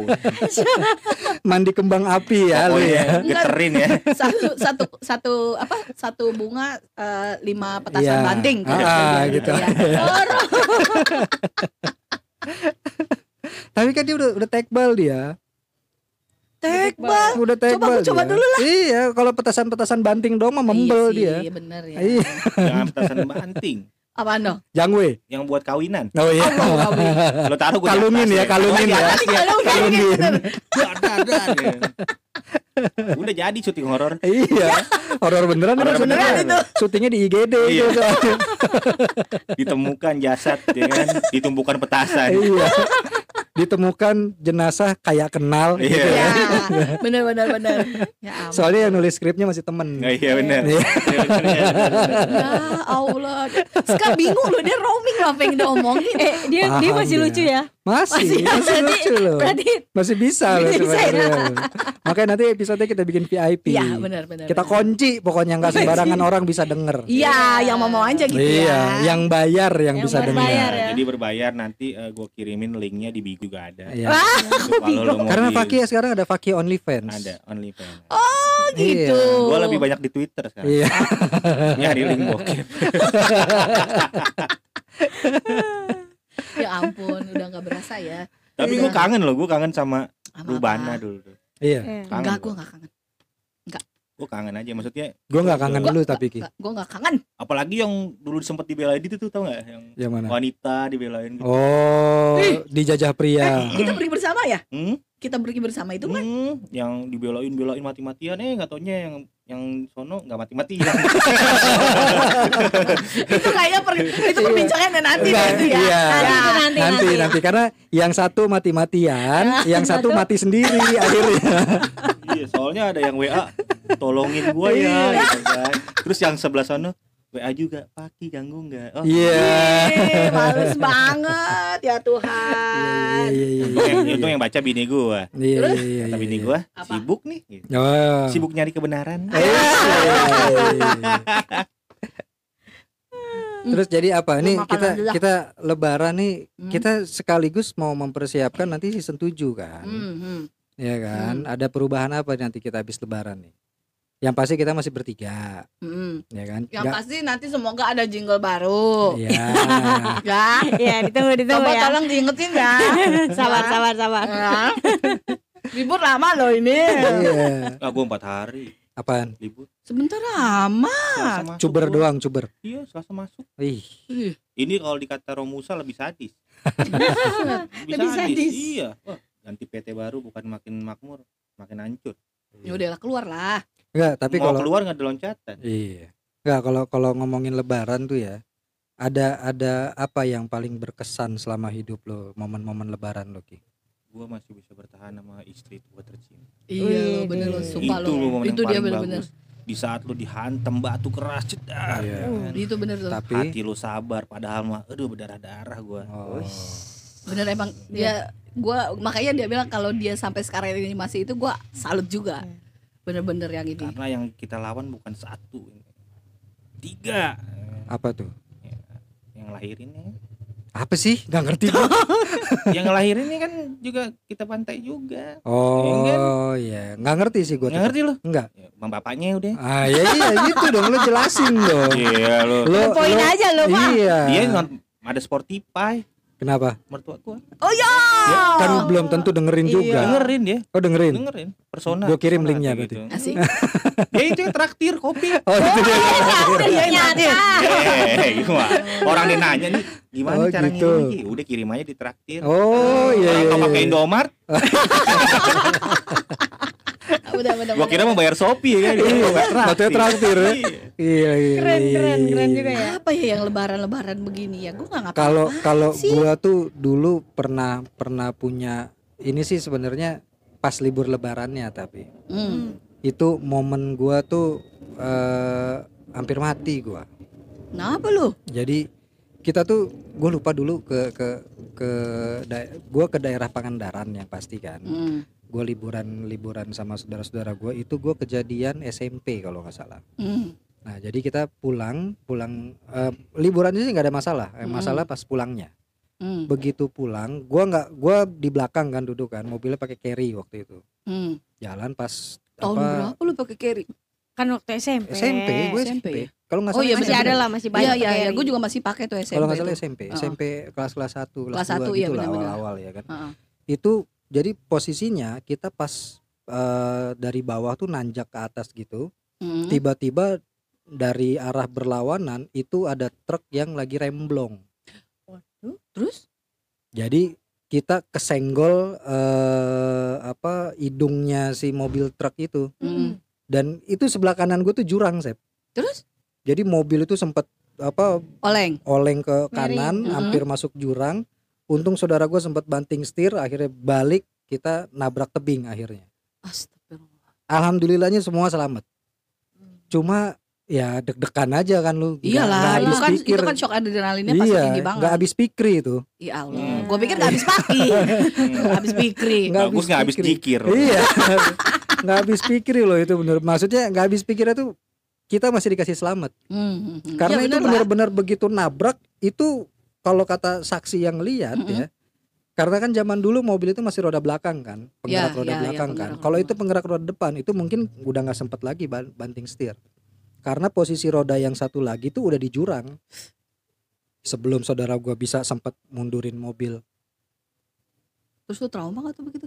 Speaker 2: mandi kembang api ya lu
Speaker 4: pokoknya
Speaker 2: ya
Speaker 4: geterin ya.
Speaker 3: satu satu satu apa satu bunga eh, lima petasan
Speaker 2: Iya.
Speaker 3: banting
Speaker 2: Ah, gitu.
Speaker 3: Iya. Dorong.
Speaker 2: tapi kan dia udah udah tekbal dia
Speaker 3: Tekbal.
Speaker 2: udah tekbal
Speaker 3: coba
Speaker 2: dia.
Speaker 3: dulu
Speaker 2: iya kalau petasan-petasan banting dong mah membel
Speaker 3: iya
Speaker 2: dia
Speaker 3: sih, bener ya
Speaker 2: Iya.
Speaker 4: Jangan petasan banting.
Speaker 3: apaan dong
Speaker 2: jangwe
Speaker 4: Yang buat kawinan.
Speaker 2: oh iya
Speaker 3: Allah, kawin.
Speaker 4: Lo taruh gue
Speaker 2: kalungin ya kalungin ya kalungin
Speaker 4: Udah jadi syuting horor.
Speaker 2: iya horor beneran
Speaker 4: Horor
Speaker 2: itu
Speaker 4: beneran
Speaker 2: syutingnya. syutingnya di IGD
Speaker 4: Iya.
Speaker 2: gitu
Speaker 4: Ditemukan jasad ya kan, ditumpukan petasan.
Speaker 2: iya ditemukan jenazah kayak kenal
Speaker 4: Iya.
Speaker 2: gitu ya.
Speaker 3: ya bener bener bener ya ampun.
Speaker 2: soalnya yang nulis skripnya masih temen
Speaker 4: Nggak, iya benar.
Speaker 2: Iya.
Speaker 3: ya Allah sekarang bingung loh dia roaming apa yang dia omongin
Speaker 1: Eh dia dia
Speaker 2: Paham
Speaker 1: masih
Speaker 2: dia.
Speaker 1: lucu ya.
Speaker 2: masih masih
Speaker 1: berarti,
Speaker 2: lucu loh
Speaker 1: berarti
Speaker 2: masih bisa loh
Speaker 1: Bisa ya?
Speaker 2: sebenarnya makanya nanti episode kita bikin VIP
Speaker 3: ya benar benar
Speaker 2: kita
Speaker 3: benar.
Speaker 2: kunci pokoknya nggak sembarangan orang bisa denger
Speaker 3: iya yang mau mau aja gitu
Speaker 2: iya
Speaker 3: ya
Speaker 2: yang bayar yang,
Speaker 1: Yang
Speaker 2: bisa
Speaker 1: berbayar
Speaker 2: dengar
Speaker 1: ya.
Speaker 4: Jadi berbayar nanti gue kirimin linknya di Bigo juga ada.
Speaker 2: Iya.
Speaker 4: Mau
Speaker 2: karena
Speaker 4: di-
Speaker 2: Faki ya sekarang ada Faki OnlyFans
Speaker 4: ada OnlyFans.
Speaker 3: oh gitu
Speaker 2: Iya.
Speaker 4: Gue lebih banyak di Twitter sekarang.
Speaker 2: iya
Speaker 4: Nyari link bokep.
Speaker 3: ya ampun udah nggak berasa ya
Speaker 4: Tapi
Speaker 3: Iya.
Speaker 4: gue kangen loh, gue kangen sama
Speaker 3: Sama
Speaker 4: Rubana
Speaker 3: apa?
Speaker 4: dulu.
Speaker 2: iya
Speaker 1: Eh,
Speaker 4: Kangen
Speaker 3: enggak
Speaker 4: gua.
Speaker 3: gue nggak kangen
Speaker 4: gue kangen aja maksudnya
Speaker 2: Gue nggak kangen
Speaker 3: Gua-
Speaker 2: dulu tapi Ki.
Speaker 3: gue nggak kangen
Speaker 4: apalagi yang dulu sempat dibelain itu tuh tau nggak yang
Speaker 2: Yang mana?
Speaker 4: wanita dibelain gitu
Speaker 2: Oh,
Speaker 3: Ih.
Speaker 2: dijajah pria.
Speaker 3: kita pergi bersama ya
Speaker 4: Hmm?
Speaker 3: kita pergi bersama itu kan
Speaker 4: Hmm, yang dibelain belain mati matian eh nggak taunya yang yang sono nggak mati matian
Speaker 3: itu kayaknya per, itu perbincangan nanti deh itu ya.
Speaker 2: iya.
Speaker 1: Nanti itu nanti
Speaker 2: nanti
Speaker 1: nanti.
Speaker 2: nanti. Karena yang satu mati-matian, yang satu mati sendiri akhirnya.
Speaker 4: iya soalnya ada yang wa tolongin gua ya gitu kan. Terus yang sebelah sono wa juga paki ganggu nggak oh
Speaker 2: Iya.
Speaker 3: Ih, males banget ya Tuhan
Speaker 2: Iya iya
Speaker 4: Untung yang, untung yang baca bini gua
Speaker 2: iya. Iya iya.
Speaker 4: kata bini
Speaker 2: iya.
Speaker 4: gua
Speaker 3: Apa?
Speaker 4: sibuk nih gitu.
Speaker 2: Oh.
Speaker 4: sibuk nyari kebenaran
Speaker 2: iya, iya, iya. Terus jadi apa nih kita kita lebaran nih
Speaker 3: Hmm.
Speaker 2: kita sekaligus mau mempersiapkan nanti season 7 kan.
Speaker 3: Hmm, hmm.
Speaker 2: Ya kan? Ada perubahan apa nanti kita habis lebaran nih? Yang pasti kita masih bertiga,
Speaker 3: Hmm.
Speaker 2: ya kan?
Speaker 3: Yang
Speaker 2: Nggak-
Speaker 3: pasti nanti semoga ada jingle baru.
Speaker 2: Iya.
Speaker 3: Ya.
Speaker 1: Ya, ditunggu ditunggu
Speaker 3: Coba
Speaker 1: ya.
Speaker 3: tolong diingetin ya.
Speaker 1: Sabar
Speaker 3: Ya.
Speaker 1: sabar sabar.
Speaker 3: Ya. Libur lama loh ini.
Speaker 2: Iya.
Speaker 4: gua empat hari
Speaker 2: Apaan?
Speaker 4: libur
Speaker 3: Sebentar lama.
Speaker 2: Cuber doang, cuber.
Speaker 4: iya selasa masuk
Speaker 2: Ih.
Speaker 3: Ih,
Speaker 4: ini kalau dikata Romusa lebih sadis
Speaker 1: Lebih sadis.
Speaker 4: iya Wah, ganti PT baru bukan makin makmur makin hancur
Speaker 3: Ya udahlah keluar lah.
Speaker 2: Enggak, tapi
Speaker 4: mau
Speaker 2: kalau
Speaker 4: keluar nggak ada loncatan
Speaker 2: Iya. Enggak, kalau kalau ngomongin lebaran tuh ya, ada ada apa yang paling berkesan selama hidup lo, momen-momen lebaran lo, Ki?
Speaker 4: gua masih bisa bertahan sama istri gua tercinta
Speaker 3: Iya lo bener lo sumpah
Speaker 4: itu
Speaker 3: lo.
Speaker 4: lo momen
Speaker 3: Itu
Speaker 4: yang
Speaker 3: dia
Speaker 4: paling
Speaker 3: bener-bener.
Speaker 4: bagus di saat lu dihantam batu keras cedak
Speaker 2: Iya.
Speaker 4: kan.
Speaker 3: Itu bener tuh.
Speaker 2: Tapi
Speaker 4: hati lu sabar padahal mah aduh berdarah-darah gua
Speaker 2: oh,
Speaker 3: Bener emang dia gua makanya dia bilang kalau dia sampai sekarang ini masih itu gua salut juga. Bener-bener yang ini.
Speaker 4: karena yang kita lawan bukan satu tiga
Speaker 2: apa tuh?
Speaker 4: yang lahirin ya
Speaker 2: Apa sih? Nggak ngerti
Speaker 4: yang ngelahirin ini kan juga kita pantai juga
Speaker 2: Oh, iya. Nggak ngerti sih gua.
Speaker 4: nggak ngerti lu
Speaker 2: Enggak.
Speaker 4: ya, bapaknya udah
Speaker 2: Ah, ya iya gitu dong, lo jelasin dong.
Speaker 4: iya lu
Speaker 2: Lo,
Speaker 1: Poin
Speaker 2: lo-
Speaker 1: aja lo, Pak.
Speaker 2: Iya.
Speaker 4: dia ada Spotify
Speaker 2: Kenapa?
Speaker 4: mertua gua
Speaker 3: Oh ya.
Speaker 2: Ya, kan belum tentu dengerin
Speaker 1: Iya.
Speaker 2: juga.
Speaker 4: dengerin dia
Speaker 2: Oh, dengerin.
Speaker 4: dengerin persona
Speaker 2: Gua kirim
Speaker 4: persona
Speaker 2: linknya berarti.
Speaker 4: gitu.
Speaker 3: Asik.
Speaker 4: dia itu yang traktir kopi
Speaker 2: Oh, itu dia.
Speaker 4: Eh, gimana? Orang dia nanya nih, gimana
Speaker 2: Oh,
Speaker 4: cara
Speaker 2: gitu.
Speaker 4: Udah kirim aja di traktir.
Speaker 2: Oh, iya
Speaker 4: Orang
Speaker 2: iya.
Speaker 4: mau pakai
Speaker 2: iya.
Speaker 4: Indomart,
Speaker 3: Bener.
Speaker 4: gua kira mau bayar Shopee ya kan.
Speaker 2: Iya, traktir ya.
Speaker 4: Iya.
Speaker 2: Iya, iya.
Speaker 1: Keren
Speaker 2: iya,
Speaker 1: keren
Speaker 2: iya,
Speaker 1: keren
Speaker 2: iya.
Speaker 1: juga ya.
Speaker 3: Apa ya yang lebaran-lebaran begini ya? Gua nggak ngapa.
Speaker 2: Kalau kalau gua tuh dulu pernah pernah punya ini sih sebenarnya pas libur lebarannya tapi
Speaker 3: Hmm.
Speaker 2: itu momen gua tuh eh, hampir mati gua.
Speaker 3: Kenapa lu?
Speaker 2: Jadi kita tuh gue lupa dulu ke ke ke gua ke daerah Pangandaran yang pasti kan.
Speaker 3: Hmm.
Speaker 2: Gue liburan liburan sama saudara-saudara gue itu gue kejadian SMP kalau nggak salah.
Speaker 3: Hmm.
Speaker 2: Nah jadi kita pulang pulang eh, liburan sih nggak ada masalah. Eh,
Speaker 3: Mm.
Speaker 2: masalah pas pulangnya.
Speaker 3: Hmm.
Speaker 2: begitu pulang gua nggak gua di belakang kan duduk kan mobilnya pakai carry waktu itu
Speaker 3: Hmm.
Speaker 2: jalan pas
Speaker 3: Tahun
Speaker 2: apa
Speaker 3: berapa lu pakai carry?
Speaker 1: Kan waktu SMP.
Speaker 2: SMP gue
Speaker 3: SMP.
Speaker 2: SMP kalau nggak
Speaker 3: Oh
Speaker 2: salah
Speaker 3: iya,
Speaker 1: Masih
Speaker 2: SMP.
Speaker 1: ada lah, masih
Speaker 3: Iya
Speaker 1: banyak.
Speaker 3: iya iya,
Speaker 1: pakai
Speaker 3: gue juga masih pakai tuh SMP.
Speaker 2: kalau nggak salah. SMP
Speaker 3: Heeh.
Speaker 2: SMP kelas kelas satu kelas,
Speaker 3: Kelas
Speaker 2: dua
Speaker 3: satu,
Speaker 2: gitu
Speaker 3: iya,
Speaker 2: lah
Speaker 3: benar-benar.
Speaker 2: awal-awal ya kan
Speaker 3: Heeh.
Speaker 2: itu jadi posisinya kita pas eh, dari bawah tuh nanjak ke atas gitu
Speaker 3: Hmm.
Speaker 2: tiba-tiba dari arah berlawanan itu ada truk yang lagi remblong
Speaker 3: Terus?
Speaker 2: jadi kita kesenggol eh, apa hidungnya si mobil truk itu
Speaker 3: Hmm.
Speaker 2: Dan itu sebelah kanan gue tuh jurang sep
Speaker 3: Terus?
Speaker 2: jadi mobil itu sempat apa
Speaker 3: Oleng.
Speaker 2: oleng ke
Speaker 1: Miring.
Speaker 2: kanan hampir masuk jurang untung saudara gue sempat banting setir akhirnya balik kita nabrak tebing akhirnya
Speaker 3: Astagfirullah.
Speaker 2: alhamdulillahnya semua selamat cuma ya deg-degan aja kan lu
Speaker 3: Iyalah,
Speaker 2: nggak
Speaker 3: itu
Speaker 2: habis
Speaker 3: kan
Speaker 2: pikir.
Speaker 3: itu kan shock adrenalinnya pasti
Speaker 2: iya
Speaker 3: tinggi banget.
Speaker 2: nggak habis pikir itu
Speaker 3: Ya Allah.
Speaker 4: Hmm.
Speaker 3: Gue pikir gak habis paki. Nggak habis pikri.
Speaker 2: Nggak
Speaker 4: Bagus nggak habis
Speaker 2: pikir. iya nggak habis pikir loh itu bener. Maksudnya nggak habis pikirnya tuh kita masih dikasih selamat.
Speaker 3: Hmm, hmm, hmm.
Speaker 2: karena
Speaker 3: Ya,
Speaker 2: itu benar-benar begitu nabrak itu kalau kata saksi yang lihat
Speaker 3: Mm-mm.
Speaker 2: ya karena kan zaman dulu mobil itu masih roda belakang kan penggerak
Speaker 3: Ya,
Speaker 2: roda
Speaker 3: ya, ya,
Speaker 2: belakang kan.
Speaker 3: penggerak
Speaker 2: kalau itu penggerak roda depan itu mungkin udah nggak sempet lagi ban- banting setir. Karena posisi roda yang satu lagi tuh udah di jurang sebelum saudara gua bisa sempat mundurin mobil.
Speaker 3: Terus lu trauma gak tuh begitu?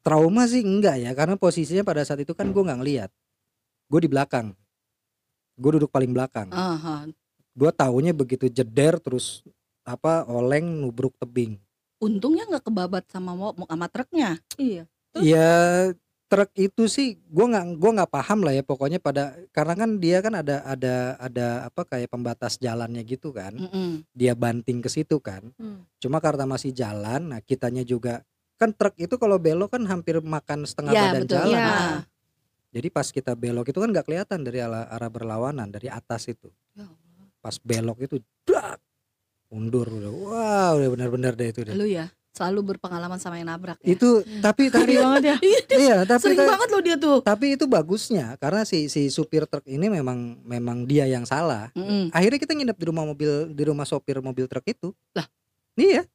Speaker 2: Trauma sih enggak ya karena posisinya pada saat itu kan gua nggak ngeliat gue di belakang gue duduk paling belakang
Speaker 3: Aha.
Speaker 2: gue taunya begitu jeder terus apa oleng nubruk tebing
Speaker 3: Untungnya nggak kebabat sama mo- sama truknya.
Speaker 1: Iya. Terus?
Speaker 2: ya truk itu sih gue nggak gua nggak paham lah ya pokoknya pada karena kan dia kan ada ada ada apa kayak pembatas jalannya gitu kan
Speaker 3: Mm-mm.
Speaker 2: dia banting ke situ kan
Speaker 1: Hmm.
Speaker 2: cuma karena masih jalan nah kitanya juga kan truk itu kalau belok kan hampir makan setengah
Speaker 3: Ya
Speaker 2: badan
Speaker 3: betul.
Speaker 2: jalan
Speaker 1: Iya.
Speaker 3: Ah.
Speaker 2: jadi pas kita belok itu kan nggak kelihatan dari arah, arah berlawanan dari atas itu
Speaker 3: Ya Allah.
Speaker 2: pas belok itu dak mundur udah wah udah benar-benar deh itu deh
Speaker 3: Lu ya selalu berpengalaman sama yang nabrak ya.
Speaker 2: itu tapi tapi
Speaker 1: banget ya.
Speaker 2: iya tapi
Speaker 3: Sering
Speaker 2: ta-
Speaker 3: banget lo dia tuh.
Speaker 2: tapi itu bagusnya karena si si supir truk ini memang memang dia yang salah
Speaker 3: Mm-mm.
Speaker 2: akhirnya kita nginep di rumah mobil di rumah sopir mobil truk itu
Speaker 3: Lah.
Speaker 2: iya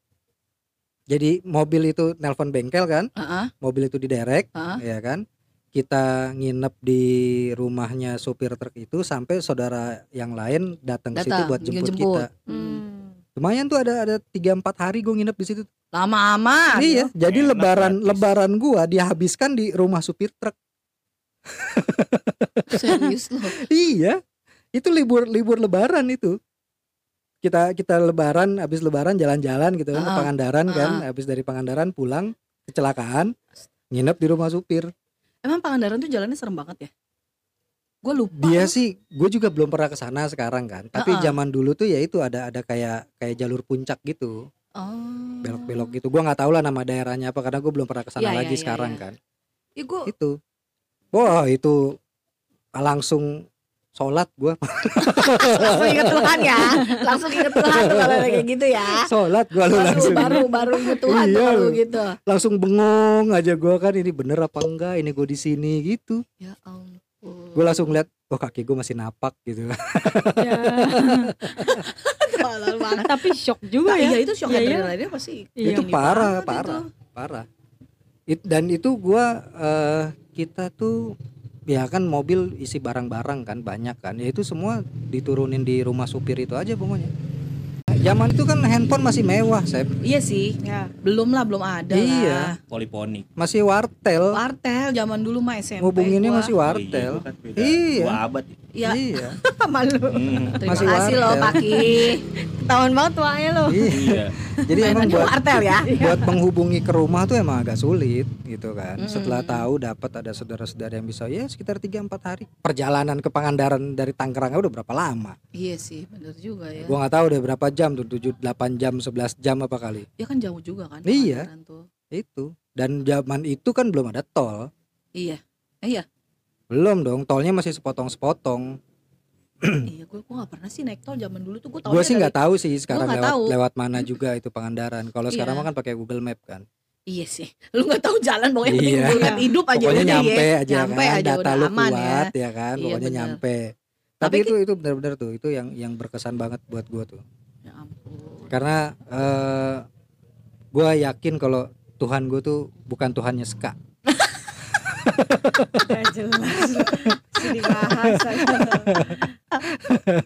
Speaker 2: jadi mobil itu nelpon bengkel kan
Speaker 3: Ah, ah,
Speaker 2: mobil itu diderek
Speaker 3: ah.
Speaker 2: ya kan kita nginep di rumahnya supir truk itu sampai saudara yang lain datang ke situ buat jemput,
Speaker 3: jemput.
Speaker 2: kita
Speaker 1: Hmm.
Speaker 2: lumayan tuh ada ada tiga empat hari gue nginep di situ
Speaker 3: Lama amat.
Speaker 2: iya jadi
Speaker 4: Enak,
Speaker 2: lebaran
Speaker 4: gratis.
Speaker 2: lebaran gua dihabiskan di rumah supir truk
Speaker 3: Serius lo.
Speaker 2: iya itu libur libur lebaran itu kita kita lebaran habis lebaran jalan-jalan gitu kan ke
Speaker 3: Ah,
Speaker 2: Pangandaran kan
Speaker 3: ah.
Speaker 2: habis dari Pangandaran pulang kecelakaan nginep di rumah supir
Speaker 3: Emang Pangandaran tuh jalannya serem banget ya? Gue lupa.
Speaker 2: dia sih gue juga belum pernah ke sana sekarang kan tapi
Speaker 3: Ah, ah.
Speaker 2: zaman dulu tuh ya itu ada ada kayak kayak jalur puncak gitu
Speaker 3: Oh.
Speaker 2: belok-belok gitu gua nggak tahu lah nama daerahnya apa karena gue belum pernah ke sana
Speaker 3: iya,
Speaker 2: lagi
Speaker 3: iya,
Speaker 2: sekarang
Speaker 3: iya.
Speaker 2: kan
Speaker 3: Ya gue
Speaker 2: itu wah itu langsung sholat gua
Speaker 3: langsung inget Tuhan ya. Langsung inget Tuhan tuh kalau kayak gitu ya.
Speaker 2: sholat gua lu
Speaker 3: Baru
Speaker 2: langsung
Speaker 3: baru baru inget Tuhan tuh
Speaker 2: Iya,
Speaker 3: kalau
Speaker 2: lu.
Speaker 3: gitu.
Speaker 2: langsung bengong aja gua kan ini bener apa enggak ini gue di sini gitu
Speaker 3: Ya ampun.
Speaker 2: gue langsung lihat oh kaki gue masih napak gitu
Speaker 1: Ya. Tapi shock juga
Speaker 3: Nah,
Speaker 1: ya.
Speaker 3: iya itu shock
Speaker 1: iya.
Speaker 3: adrenalinnya pasti.
Speaker 1: Iya.
Speaker 2: itu parah
Speaker 3: banget
Speaker 2: parah
Speaker 3: itu.
Speaker 2: parah It- dan itu gua eh, kita tuh ya kan mobil isi barang-barang kan banyak kan. Ya itu semua diturunin di rumah supir itu aja pokoknya zaman itu kan handphone masih mewah Sep
Speaker 3: Iya sih.
Speaker 1: Ya.
Speaker 3: Belum lah, belum ada
Speaker 2: Iya.
Speaker 3: lah.
Speaker 4: Poliponik.
Speaker 2: masih wartel
Speaker 3: Wartel zaman dulu mah SMP.
Speaker 2: ngubunginnya
Speaker 3: gua.
Speaker 2: masih
Speaker 4: Oh,
Speaker 2: wartel
Speaker 4: iya, kan
Speaker 2: Iya.
Speaker 4: Dua abad.
Speaker 3: Iya.
Speaker 2: iya
Speaker 1: Malu.
Speaker 4: Hmm,
Speaker 3: Terima
Speaker 2: Masih
Speaker 3: kasih loh
Speaker 2: wartel.
Speaker 3: Paki.
Speaker 1: Ketahuan banget tuanya lo.
Speaker 2: iya
Speaker 4: iya.
Speaker 2: jadi emang buat
Speaker 3: wartel ya.
Speaker 2: buat menghubungi ke rumah tuh emang agak sulit gitu kan.
Speaker 3: Mm-mm.
Speaker 2: Setelah tahu dapat ada saudara-saudara yang bisa ya sekitar 3 4 hari. Perjalanan ke Pangandaran dari Tangerang udah berapa lama?
Speaker 3: Iya sih, bener juga ya.
Speaker 2: Gua nggak tahu udah berapa jam tuh 7 8 jam 11 jam apa kali.
Speaker 3: Ya kan jauh juga kan.
Speaker 2: Iya.
Speaker 3: Tuh.
Speaker 2: Itu. Dan zaman itu kan belum ada tol.
Speaker 3: Iya. Eh, iya.
Speaker 2: Belum dong, tolnya masih sepotong-sepotong.
Speaker 3: iya, gue gue gak pernah sih naik tol zaman dulu tuh gue
Speaker 2: Gue sih nggak tahu sih sekarang
Speaker 3: nggak
Speaker 2: lewat
Speaker 3: tahu.
Speaker 2: lewat mana juga itu Pangandaran. Kalau sekarang
Speaker 3: Iya.
Speaker 2: mah kan pakai Google Map kan.
Speaker 3: Iya sih. Lu gak tahu jalan pokoknya penting
Speaker 2: Iya.
Speaker 3: lihat hidup aja
Speaker 2: Pokoknya
Speaker 3: udah
Speaker 2: nyampe
Speaker 3: ya.
Speaker 2: aja
Speaker 3: nyampe
Speaker 2: kan,
Speaker 3: aja
Speaker 2: data lu
Speaker 3: aman
Speaker 2: kuat
Speaker 3: ya.
Speaker 2: ya, kan,
Speaker 3: Iya,
Speaker 2: pokoknya
Speaker 3: bener.
Speaker 2: nyampe. Tapi,
Speaker 3: Tapi
Speaker 2: itu itu benar-benar tuh, itu yang yang berkesan banget buat gua tuh.
Speaker 3: Ampun.
Speaker 2: Karena eh gua yakin kalau Tuhan gua tuh bukan Tuhannya Ska.
Speaker 1: Gak jelas. Sini bahas aja.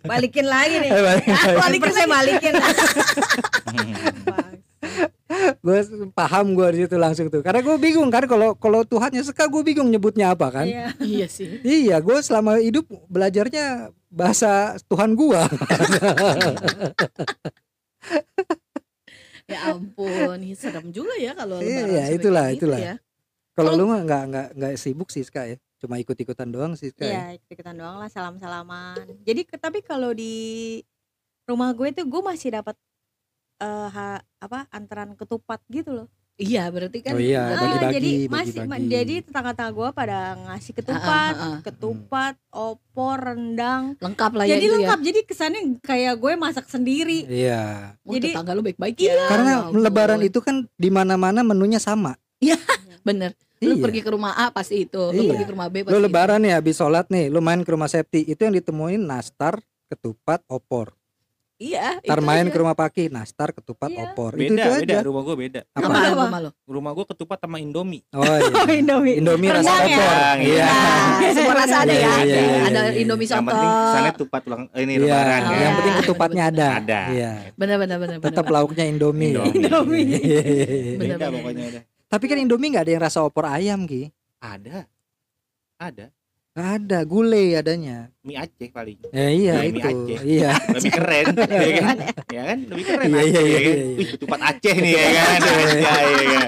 Speaker 1: Balikin lagi nih. Balikin saya balikin.
Speaker 2: gue paham gua di situ langsung tuh. Karena gue bingung kan kalau kalau Tuhannya Ska gue bingung nyebutnya apa kan.
Speaker 1: Iya.
Speaker 3: Iya sih.
Speaker 2: Iya, gue selama hidup belajarnya bahasa Tuhan gua.
Speaker 3: Ya ampun, serem juga ya kalau
Speaker 2: Iya, iya, itulah,
Speaker 3: gitu
Speaker 2: itulah.
Speaker 3: ya.
Speaker 2: Kalau lu mah nggak nggak nggak sibuk sih Ska ya. Cuma ikut-ikutan doang sih ya.
Speaker 1: Iya, ikutan doang lah salam-salaman. Jadi tapi kalau di rumah gue tuh gue masih dapat ha- apa antaran ketupat gitu loh.
Speaker 3: Iya, berarti kan
Speaker 2: Oh iya,
Speaker 1: Ah,
Speaker 2: bagi-bagi,
Speaker 1: jadi masih ma-
Speaker 2: bagi-bagi.
Speaker 1: jadi tetangga-tetangga gue pada ngasih ketupat,
Speaker 3: Ah, ah, ah.
Speaker 1: ketupat, opor, rendang.
Speaker 3: lengkap lah ya
Speaker 1: jadi
Speaker 3: itu
Speaker 1: lengkap. Jadi kesannya kayak gue masak sendiri.
Speaker 2: Iya.
Speaker 3: ya. Oh,
Speaker 1: Jadi-
Speaker 3: tetangga lu baik-baik ya.
Speaker 2: Karena
Speaker 3: Ya ampun.
Speaker 2: lebaran itu kan di mana-mana menunya sama.
Speaker 3: bener. Lu
Speaker 2: Iya.
Speaker 3: pergi ke rumah A pasti itu, lu
Speaker 2: Iya.
Speaker 3: pergi ke rumah B pasti.
Speaker 2: Lu
Speaker 3: itu.
Speaker 2: lebaran nih habis sholat nih, lu main ke rumah Septi, itu yang ditemuin nastar, ketupat, opor.
Speaker 3: Iya,
Speaker 2: Ntar
Speaker 3: itu
Speaker 2: main
Speaker 3: aja.
Speaker 2: ke rumah Paki, nastar, ketupat,
Speaker 1: Iya.
Speaker 2: opor. itu
Speaker 4: Beda,
Speaker 2: itu
Speaker 4: beda.
Speaker 2: aja.
Speaker 4: Rumah gue beda.
Speaker 2: Apa?
Speaker 3: Apaan
Speaker 1: Apa?
Speaker 3: rumah lu?
Speaker 4: Rumah gue ketupat sama Indomie.
Speaker 2: Oh iya.
Speaker 1: Indomie.
Speaker 2: Indomie rasa
Speaker 1: Rendang ya?
Speaker 2: opor.
Speaker 4: Rendang,
Speaker 2: Iya.
Speaker 3: Nah, semua rasa ada
Speaker 2: Iya,
Speaker 3: ya.
Speaker 2: iya, iya,
Speaker 3: ada
Speaker 2: iya, iya.
Speaker 3: Indomie
Speaker 4: Yang
Speaker 3: soto.
Speaker 4: penting sana tupat ulang ini
Speaker 2: Iya,
Speaker 4: lebaran
Speaker 3: Oh,
Speaker 4: ya.
Speaker 2: yang penting
Speaker 3: Iya,
Speaker 2: ketupatnya ada.
Speaker 4: Ada.
Speaker 2: Iya.
Speaker 3: Bener bener bener
Speaker 2: Tetap lauknya Indomie.
Speaker 4: Indomie.
Speaker 2: Iya.
Speaker 4: Beda pokoknya ada.
Speaker 2: Tapi kan Indomie nggak ada yang rasa opor ayam, Ki.
Speaker 4: Ada. Ada.
Speaker 2: Nggak ada, gulai adanya.
Speaker 4: mie Aceh paling
Speaker 2: Ya iya
Speaker 4: Mie
Speaker 2: itu.
Speaker 4: Aceh.
Speaker 2: Iya.
Speaker 4: lebih keren ya kan ya kan lebih keren
Speaker 2: Iya,
Speaker 4: Aceh,
Speaker 2: iya,
Speaker 4: ya
Speaker 2: iya,
Speaker 4: kan?
Speaker 2: iya.
Speaker 4: Wih, ketupat Aceh nih ya kan ya, ya, ya.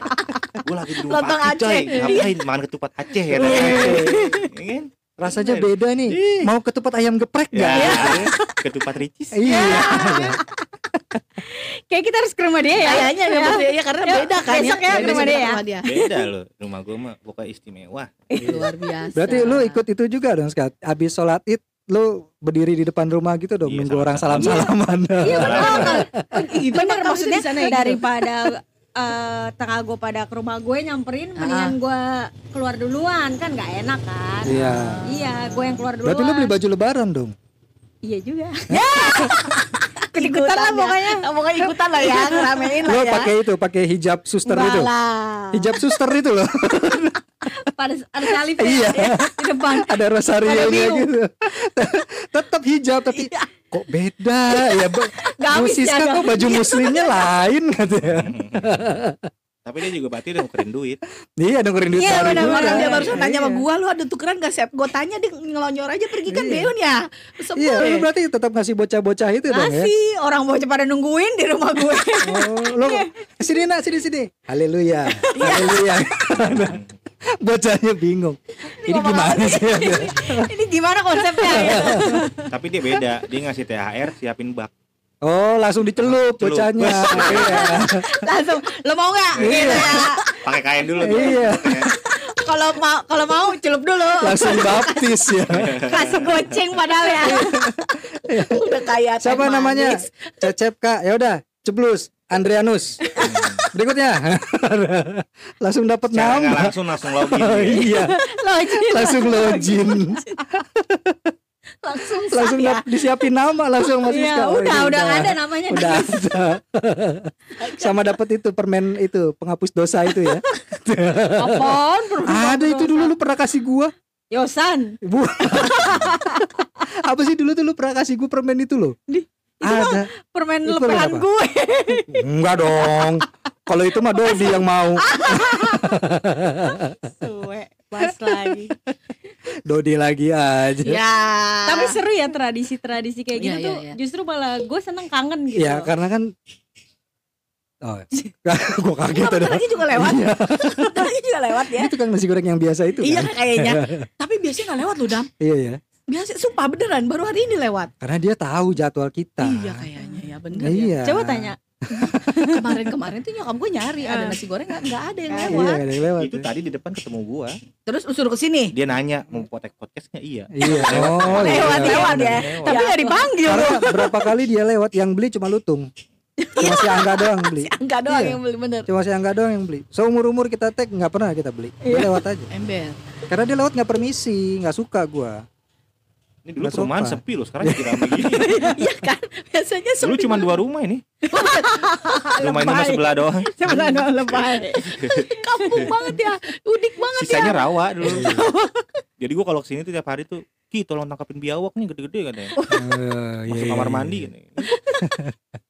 Speaker 4: gue lagi di rumah
Speaker 3: Lontong
Speaker 4: Fakih, coy
Speaker 3: Aceh.
Speaker 4: ngapain makan ketupat Aceh ya kan ya kan
Speaker 2: Rasanya beda nih.
Speaker 4: Ih.
Speaker 2: Mau ketupat ayam geprek
Speaker 4: ya,
Speaker 2: nggak?
Speaker 4: ketupat ricis
Speaker 2: Iya.
Speaker 1: Kayak kita harus ke rumah dia ya.
Speaker 3: Kayaknya
Speaker 1: ya.
Speaker 3: ya, ya karena
Speaker 1: Ya,
Speaker 3: beda kan
Speaker 1: besok ya ke rumah dia ya.
Speaker 3: dia.
Speaker 4: beda loh rumah gue mah pokoknya istimewa
Speaker 3: Luar biasa.
Speaker 2: Berarti lu ikut itu juga dong, Skat. Abis sholat id, lu berdiri di depan rumah gitu dong,
Speaker 4: Iya,
Speaker 2: nunggu orang
Speaker 4: salam-salaman.
Speaker 2: salam-salaman.
Speaker 3: Iya
Speaker 4: Salah.
Speaker 3: benar.
Speaker 1: Maksudnya
Speaker 3: ya gitu?
Speaker 1: daripada eh tengah gue pada ke rumah gue nyamperin mendingan gue keluar duluan kan nggak enak kan
Speaker 2: Iya.
Speaker 1: iya gue yang keluar duluan
Speaker 2: Berarti lu beli baju lebaran dong.
Speaker 1: iya juga
Speaker 3: ikutan
Speaker 1: lah pokoknya.
Speaker 3: Nah, pokoknya ikutan lah ya, ngeramein lah ya.
Speaker 2: pakai itu, pakai hijab suster
Speaker 1: Enggak
Speaker 2: itu.
Speaker 1: lah
Speaker 2: Hijab suster itu loh.
Speaker 1: pada ada salib ya,
Speaker 2: Iya.
Speaker 1: di depan
Speaker 2: Ada rosario-nya
Speaker 1: biru.
Speaker 2: gitu. Tetap hijab tapi kok beda ya, Bu? Siska
Speaker 1: ya,
Speaker 2: kok baju muslimnya lain katanya.
Speaker 4: Tapi dia juga berarti udah nukerin duit
Speaker 2: Iya, dengerin duit
Speaker 1: Iya, benar.
Speaker 3: Orang dia barusan
Speaker 2: Iya.
Speaker 3: nanya sama gua lu ada tukeran gak Sep? Gue tanya dia ngelonyor aja pergi kan
Speaker 2: Iya.
Speaker 3: Beun ya. Sebel
Speaker 2: Iya,
Speaker 3: ya.
Speaker 2: lu berarti tetap ngasih bocah-bocah itu dong ya.
Speaker 1: ngasih orang bocah pada nungguin di rumah gue
Speaker 2: Oh, lu sini nak, sini sini. Haleluya. Haleluya. Bocahnya bingung. Ini gimana sih?
Speaker 1: ini gimana konsepnya ya?
Speaker 4: tapi dia beda dia ngasih THR siapin bak
Speaker 2: Oh, langsung dicelup
Speaker 4: Celup.
Speaker 2: bocahnya. Iya.
Speaker 1: langsung lo mau nggak gitu ya
Speaker 4: pakai kain dulu tuh.
Speaker 2: Iya.
Speaker 1: kalau mau kalau mau celup dulu
Speaker 2: Langsung baptis ya.
Speaker 1: kasih goceng padahal ya
Speaker 3: Udah kayak
Speaker 2: Siapa namanya? Cecep Kak. Ya udah, ceblus. Andrianus. Berikutnya. langsung dapat nama.
Speaker 4: langsung langsung login
Speaker 2: Oh, iya,
Speaker 1: login
Speaker 2: langsung login.
Speaker 3: Langsung
Speaker 2: langsung
Speaker 3: ya.
Speaker 2: disiapin nama langsung Mas
Speaker 1: Iya,
Speaker 2: Siska. Oh,
Speaker 1: udah,
Speaker 2: ini
Speaker 1: udah ada namanya.
Speaker 2: Udah ada. Sama dapat itu permen itu penghapus dosa itu ya.
Speaker 1: Apaan?
Speaker 2: ada itu dulu lu pernah kasih gua.
Speaker 1: Yosan.
Speaker 2: Bu. Apa sih dulu tuh lu pernah kasih gua permen itu loh?
Speaker 1: Di- itu
Speaker 2: ada.
Speaker 1: Permen
Speaker 2: Itu
Speaker 1: lepehan gue.
Speaker 2: Enggak dong. Kalau itu mah Dodi yang mau.
Speaker 1: Suwe, pas lagi.
Speaker 2: Dodi lagi aja.
Speaker 3: Ya.
Speaker 1: Tapi seru ya tradisi-tradisi kayak gitu
Speaker 3: Iya,
Speaker 1: tuh.
Speaker 3: iya, iya.
Speaker 1: Justru malah gue seneng kangen gitu.
Speaker 2: Ya karena kan Oh, gua kaget
Speaker 3: Bentar
Speaker 2: ada.
Speaker 3: lagi juga lewat. Bentar lagi juga lewat ya.
Speaker 2: Itu kan nasi goreng yang biasa itu
Speaker 3: Iya
Speaker 2: kan.
Speaker 3: kayaknya. Tapi biasanya nggak lewat loh Dam.
Speaker 2: Iya ya.
Speaker 3: Biasa sumpah beneran baru hari ini lewat.
Speaker 2: Karena dia tahu jadwal kita.
Speaker 3: Iya kayaknya ya bener ya.
Speaker 2: Iya.
Speaker 1: Coba tanya.
Speaker 3: Kemarin-kemarin tuh nyokap gue nyari ada nasi goreng nggak nggak ada yang
Speaker 1: Iya,
Speaker 2: Iya,
Speaker 3: lewat.
Speaker 2: ada yang lewat.
Speaker 4: itu tadi di depan ketemu gua
Speaker 3: Terus lu suruh ke sini.
Speaker 4: dia nanya mau potek podcastnya iya
Speaker 2: Iya. Oh, iya.
Speaker 3: Lewat, lewat ya.
Speaker 4: Lewat.
Speaker 1: Tapi nggak dipanggil.
Speaker 2: Karena berapa kali dia lewat yang beli cuma lutung. Cuma si Angga doang beli.
Speaker 3: Enggak doang
Speaker 2: Iya.
Speaker 3: yang beli bener.
Speaker 2: Cuma si Angga doang yang beli. Seumur umur kita tag nggak pernah kita beli. Dia lewat aja.
Speaker 3: Ember.
Speaker 2: Karena dia lewat nggak permisi, nggak suka gua.
Speaker 4: Ini dulu
Speaker 2: Nggak
Speaker 4: perumahan sepi loh sekarang jadi ramai gini
Speaker 3: Iya kan? Biasanya
Speaker 4: dulu
Speaker 3: sepi
Speaker 4: cuma
Speaker 3: banget.
Speaker 4: dua rumah ini rumah ini sebelah doang
Speaker 1: Sebelah doang lebay.
Speaker 3: kampung banget ya. Udik banget ya.
Speaker 4: sisanya rawa dulu jadi gua kalau ke sini tuh tiap hari tuh Ki tolong tangkapin biawak nih gede-gede katanya
Speaker 2: iya,
Speaker 4: masuk
Speaker 2: iya,
Speaker 4: kamar
Speaker 2: iya.
Speaker 4: mandi kan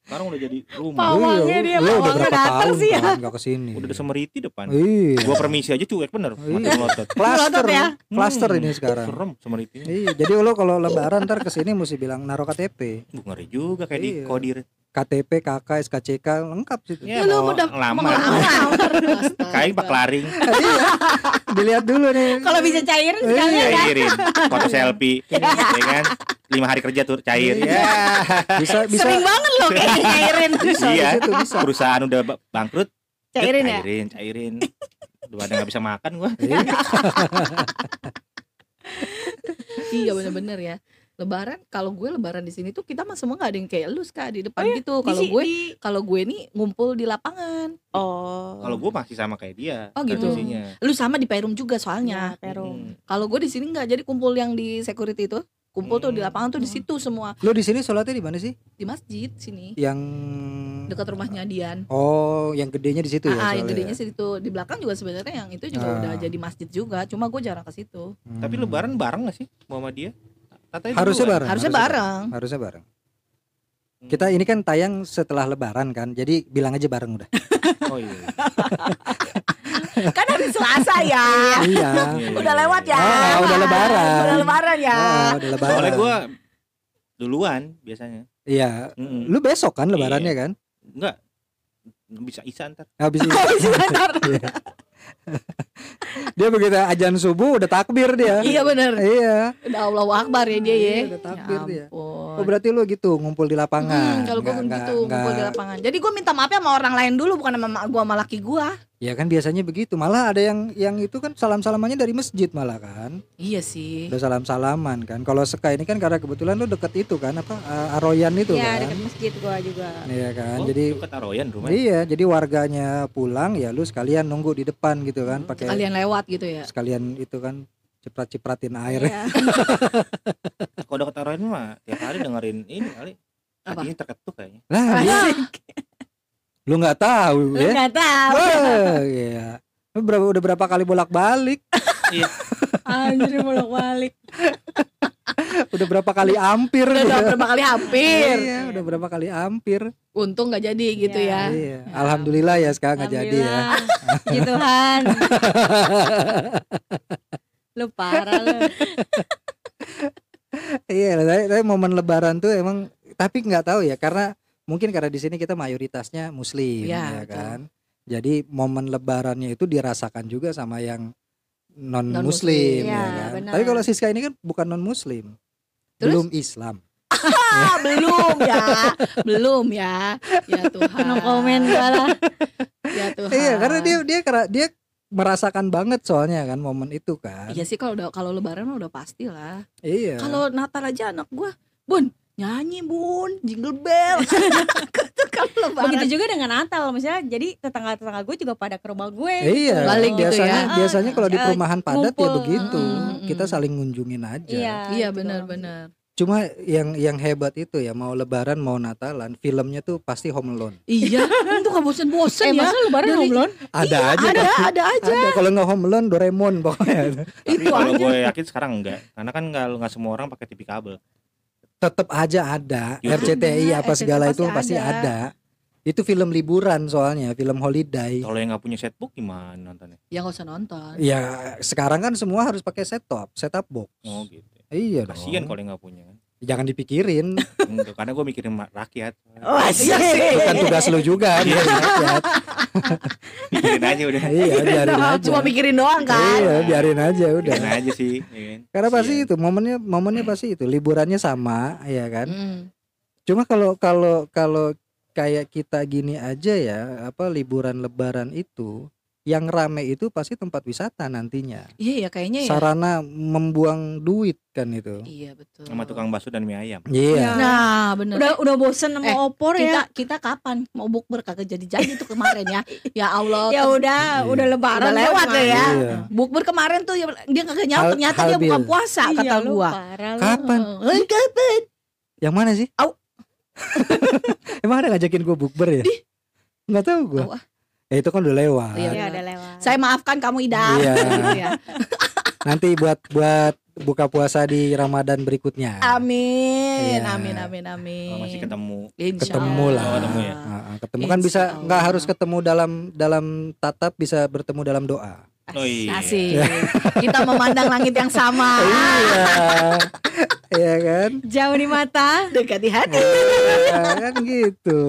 Speaker 4: sekarang udah jadi rumah
Speaker 1: Pawang. Pawangnya
Speaker 2: Iya,
Speaker 1: dia,
Speaker 2: lu udah berapa
Speaker 1: datang
Speaker 2: tahun
Speaker 1: sih ya.
Speaker 2: kan nggak ke sini.
Speaker 4: udah ada semeriti depan
Speaker 2: Iya.
Speaker 4: gua permisi aja cuek bener
Speaker 2: Iya.
Speaker 4: melotot
Speaker 2: Cluster
Speaker 1: ya.
Speaker 2: Cluster
Speaker 4: Hmm,
Speaker 2: ini sekarang.
Speaker 4: serem semeritinya
Speaker 2: Iya, jadi lo kalau lebaran ntar ke sini mesti bilang naruh KTP,
Speaker 4: Duh, ngeri juga kayak di
Speaker 2: Iya.
Speaker 4: kodir
Speaker 2: KTP, KK, SKCK lengkap situ.
Speaker 4: ya
Speaker 3: lu udah
Speaker 4: Ngelamar. kayak pak laring
Speaker 2: iya. Dilihat dulu nih.
Speaker 1: Kalau bisa cairin sekalian ya.
Speaker 4: cairin foto selfie ya kan lima hari kerja tuh cair ya
Speaker 2: bisa bisa
Speaker 1: Sering banget loh kayak cairin.
Speaker 2: bisa
Speaker 4: iya
Speaker 2: bisa.
Speaker 4: perusahaan udah ba- bangkrut
Speaker 1: Cairin ya.
Speaker 4: cairin cairin udah pada nggak bisa makan gua
Speaker 2: Iya.
Speaker 3: Iya bener-bener ya. Lebaran kalau gue lebaran di sini tuh kita mah semua nggak ada yang kayak lu kak di depan gitu. Kalau
Speaker 1: Di si-
Speaker 3: gue
Speaker 1: di-
Speaker 3: kalau gue nih ngumpul di lapangan.
Speaker 1: Oh.
Speaker 4: kalau gua masih sama kayak dia
Speaker 3: Oh, gitu.
Speaker 4: tradisinya.
Speaker 3: Lu sama di Perum juga soalnya.
Speaker 1: ya, Perum.
Speaker 4: Hmm.
Speaker 3: Kalau gue di sini nggak jadi kumpul yang di security itu. Kumpul tuh di
Speaker 4: Hmm.
Speaker 3: lapangan tuh di situ semua
Speaker 2: Lo di sini sholatnya di mana sih?
Speaker 3: di masjid sini
Speaker 2: Yang
Speaker 3: dekat rumahnya Dian.
Speaker 2: Oh, yang gedenya di situ ya.
Speaker 3: Ah, ah, yang gedenya
Speaker 2: ya?
Speaker 3: sih itu di belakang juga sebenarnya yang itu juga
Speaker 2: Ah.
Speaker 3: udah jadi masjid juga. Cuma gue jarang ke situ.
Speaker 4: tapi
Speaker 2: Hmm.
Speaker 4: lebaran bareng gak sih mau sama dia Katanya
Speaker 2: Harusnya
Speaker 4: duluan.
Speaker 2: bareng.
Speaker 3: Harusnya bareng.
Speaker 2: Harusnya bareng. Kita ini kan tayang setelah lebaran kan. Jadi bilang aja bareng udah.
Speaker 4: Oh iya.
Speaker 3: kan hari Selasa ya.
Speaker 2: iya.
Speaker 3: Udah lewat ya.
Speaker 2: Ah, udah lebaran.
Speaker 3: Udah lebaran ya.
Speaker 2: Ah, udah lebaran.
Speaker 4: Soalnya gua duluan biasanya.
Speaker 2: Iya.
Speaker 4: Mm-mm.
Speaker 2: Lu besok kan
Speaker 4: Iya.
Speaker 2: lebarannya kan?
Speaker 4: Enggak. Bisa isa ntar.
Speaker 2: Habis itu.
Speaker 3: Oh, sebentar.
Speaker 2: Iya. dia begitu ajan subuh udah takbir dia.
Speaker 3: Iya bener.
Speaker 2: Iya.
Speaker 3: Udah Allah Akbar ya dia ya.
Speaker 2: Iya, udah takbir
Speaker 3: Ya
Speaker 2: dia. Oh berarti lu gitu ngumpul di lapangan.
Speaker 3: Hmm, kalau gue
Speaker 2: Nggak- nggak-
Speaker 3: gitu ngumpul di lapangan. Jadi gue minta maafnya sama orang lain dulu bukan sama mak gue sama laki gue.
Speaker 2: Ya kan biasanya begitu. Malah ada yang yang itu kan salam-salamannya dari masjid malah kan.
Speaker 3: Iya sih.
Speaker 2: Udah salam-salaman kan. Kalau Seka ini kan karena kebetulan lu deket itu kan apa uh, Aroyan itu
Speaker 1: Iya
Speaker 2: kan.
Speaker 1: dekat masjid gua juga.
Speaker 2: Iya kan.
Speaker 4: Oh,
Speaker 2: jadi
Speaker 4: dekat Aroyan rumah.
Speaker 2: Iya, jadi warganya pulang ya lu sekalian nunggu di depan gitu kan pakai
Speaker 3: Kalian lewat gitu ya.
Speaker 2: sekalian itu kan ciprat-cipratin air.
Speaker 1: Iya.
Speaker 4: Kalau dekat Aroyan mah tiap hari dengerin ini kali.
Speaker 3: Apa?
Speaker 4: Hatinya terketuk kayaknya.
Speaker 2: Lah, iya. lu nggak tahu
Speaker 1: Lu
Speaker 2: ya?
Speaker 1: nggak tahu.
Speaker 2: Wah, iya. Lu berapa udah berapa kali bolak-balik?
Speaker 1: Anjir bolak balik.
Speaker 2: Udah berapa kali hampir?
Speaker 3: Udah
Speaker 2: gitu.
Speaker 3: berapa kali hampir.
Speaker 2: Iya, udah berapa kali hampir.
Speaker 3: Untung nggak jadi gitu
Speaker 1: Iya.
Speaker 3: ya.
Speaker 2: Iya. Alhamdulillah ya sekarang nggak jadi ya.
Speaker 1: Puji Tuhan. lu parah lu.
Speaker 2: Iya, tapi, tapi momen lebaran tuh emang tapi nggak tahu ya karena mungkin karena di sini kita mayoritasnya muslim
Speaker 3: Iya,
Speaker 2: ya
Speaker 3: betul.
Speaker 2: kan. Jadi momen lebarannya itu dirasakan juga sama yang non
Speaker 3: Non-muslim.
Speaker 2: muslim ya
Speaker 1: Iya,
Speaker 2: kan.
Speaker 1: benar.
Speaker 2: Tapi kalau Siska ini kan bukan non muslim.
Speaker 3: Terus?
Speaker 2: Belum Islam.
Speaker 3: Ah, belum ya. belum ya. Ya Tuhan.
Speaker 1: No comment lah.
Speaker 3: Ya Tuhan.
Speaker 2: Iya, karena dia dia kera- dia merasakan banget soalnya kan momen itu kan.
Speaker 3: Iya sih kalau udah kalau lebaran mah udah pasti lah.
Speaker 2: Iya.
Speaker 3: Kalau Natal aja anak gua, Bun, nyanyi Bun, jingle bell. Itu kalau lebaran.
Speaker 1: Begitu juga dengan Natal misalnya jadi tetangga-tetangga gue juga pada ke rumah gue.
Speaker 2: Iya,
Speaker 3: Balik gitu
Speaker 2: biasanya
Speaker 3: ya.
Speaker 2: biasanya kalau di
Speaker 1: Ah,
Speaker 2: perumahan padat ya
Speaker 1: ngumpul.
Speaker 2: begitu.
Speaker 3: Mm-mm.
Speaker 2: Kita saling ngunjungin aja.
Speaker 1: Iya.
Speaker 3: Iya
Speaker 1: gitu
Speaker 3: benar-benar.
Speaker 2: Cuma yang yang hebat itu ya mau lebaran mau Natalan, filmnya tuh pasti Home Alone.
Speaker 3: Iya, itu gak bosen-bosen
Speaker 1: Eh
Speaker 3: ya.
Speaker 1: masa lebaran
Speaker 3: Dari-
Speaker 1: belum
Speaker 2: Ada
Speaker 3: Iya,
Speaker 2: aja
Speaker 3: ada,
Speaker 2: pasti.
Speaker 3: ada aja.
Speaker 2: Ada kalau nggak Home Alone Doraemon pokoknya.
Speaker 4: Tapi
Speaker 3: Itu
Speaker 4: kalau
Speaker 3: aja.
Speaker 4: gue yakin sekarang enggak. Karena kan nggak nggak semua orang pakai TV kabel.
Speaker 2: Tetap aja ada.
Speaker 4: YouTube.
Speaker 2: RCTI
Speaker 1: Ada,
Speaker 2: apa segala itu
Speaker 1: pasti
Speaker 2: pasti
Speaker 1: ada.
Speaker 2: ada. Itu film liburan soalnya, film holiday.
Speaker 4: Kalau yang nggak punya setbook gimana nontonnya?
Speaker 3: Ya gak usah nonton.
Speaker 2: Ya sekarang kan semua harus pakai set top, set box.
Speaker 4: Oh gitu.
Speaker 2: Iya dong.
Speaker 4: Kasihan kalau yang nggak punya.
Speaker 2: Jangan dipikirin.
Speaker 4: Enggak, karena gue mikirin rakyat.
Speaker 1: Oh,
Speaker 3: Iya sih.
Speaker 2: Bukan tugas lu juga. mikirin rakyat.
Speaker 4: Mikirin aja udah.
Speaker 2: iya, biarin aja.
Speaker 3: Cuma mikirin doang kan.
Speaker 2: Iya, biarin aja udah.
Speaker 4: Mikirin aja sih. ya kan?
Speaker 2: Karena pasti itu momennya momennya pasti itu liburannya sama ya kan.
Speaker 3: Mm.
Speaker 2: Cuma kalau kalau kalau kayak kita gini aja ya apa liburan lebaran itu yang rame itu pasti tempat wisata nantinya.
Speaker 3: Iya ya kayaknya ya.
Speaker 2: Sarana membuang duit kan itu.
Speaker 3: Iya betul.
Speaker 4: sama tukang bakso dan mie ayam.
Speaker 2: Iya.
Speaker 3: Nah bener.
Speaker 1: Udah udah bosen sama
Speaker 3: Eh,
Speaker 1: opor
Speaker 3: kita
Speaker 1: ya.
Speaker 3: kita kapan mau bukber kagak jadi-jadi tuh kemarin ya. Ya Allah.
Speaker 1: Ya
Speaker 3: tem-
Speaker 1: udah,
Speaker 2: Iya.
Speaker 1: udah lebaran
Speaker 3: Udah lewat deh ya.
Speaker 2: Iya.
Speaker 3: Bukber kemarin tuh ya, dia kagak nyaut
Speaker 2: Hal-
Speaker 3: ternyata dia
Speaker 2: halbil.
Speaker 3: buka puasa
Speaker 1: Iya,
Speaker 3: kata
Speaker 1: lu
Speaker 3: gua.
Speaker 2: Kapan?
Speaker 3: Eh, kapan?
Speaker 2: Yang mana sih?
Speaker 3: Au.
Speaker 2: Emang ada ngajakin gue bukber ya? Nggak tahu gue.
Speaker 3: Ah.
Speaker 2: Ya itu kan udah lewat.
Speaker 3: Iya,
Speaker 1: Iya, udah lewat.
Speaker 3: Saya maafkan kamu Ida.
Speaker 2: Iya.
Speaker 3: Gitu ya.
Speaker 2: Nanti buat buat buka puasa di Ramadan berikutnya.
Speaker 3: Amin.
Speaker 2: Iya.
Speaker 3: Amin amin amin.
Speaker 4: Kalau masih ketemu.
Speaker 3: Insya
Speaker 2: Ketemu
Speaker 3: Allah.
Speaker 2: lah.
Speaker 4: Oh, ketemu ya?
Speaker 2: Nah, ketemu kan
Speaker 3: Insya
Speaker 2: bisa nggak harus ketemu dalam dalam tatap bisa bertemu dalam doa.
Speaker 4: Oh iya.
Speaker 3: Asik. Kita memandang langit yang sama.
Speaker 2: iya. Iya kan?
Speaker 1: Jauh di mata.
Speaker 3: Dekat di hati.
Speaker 2: Iya, kan gitu.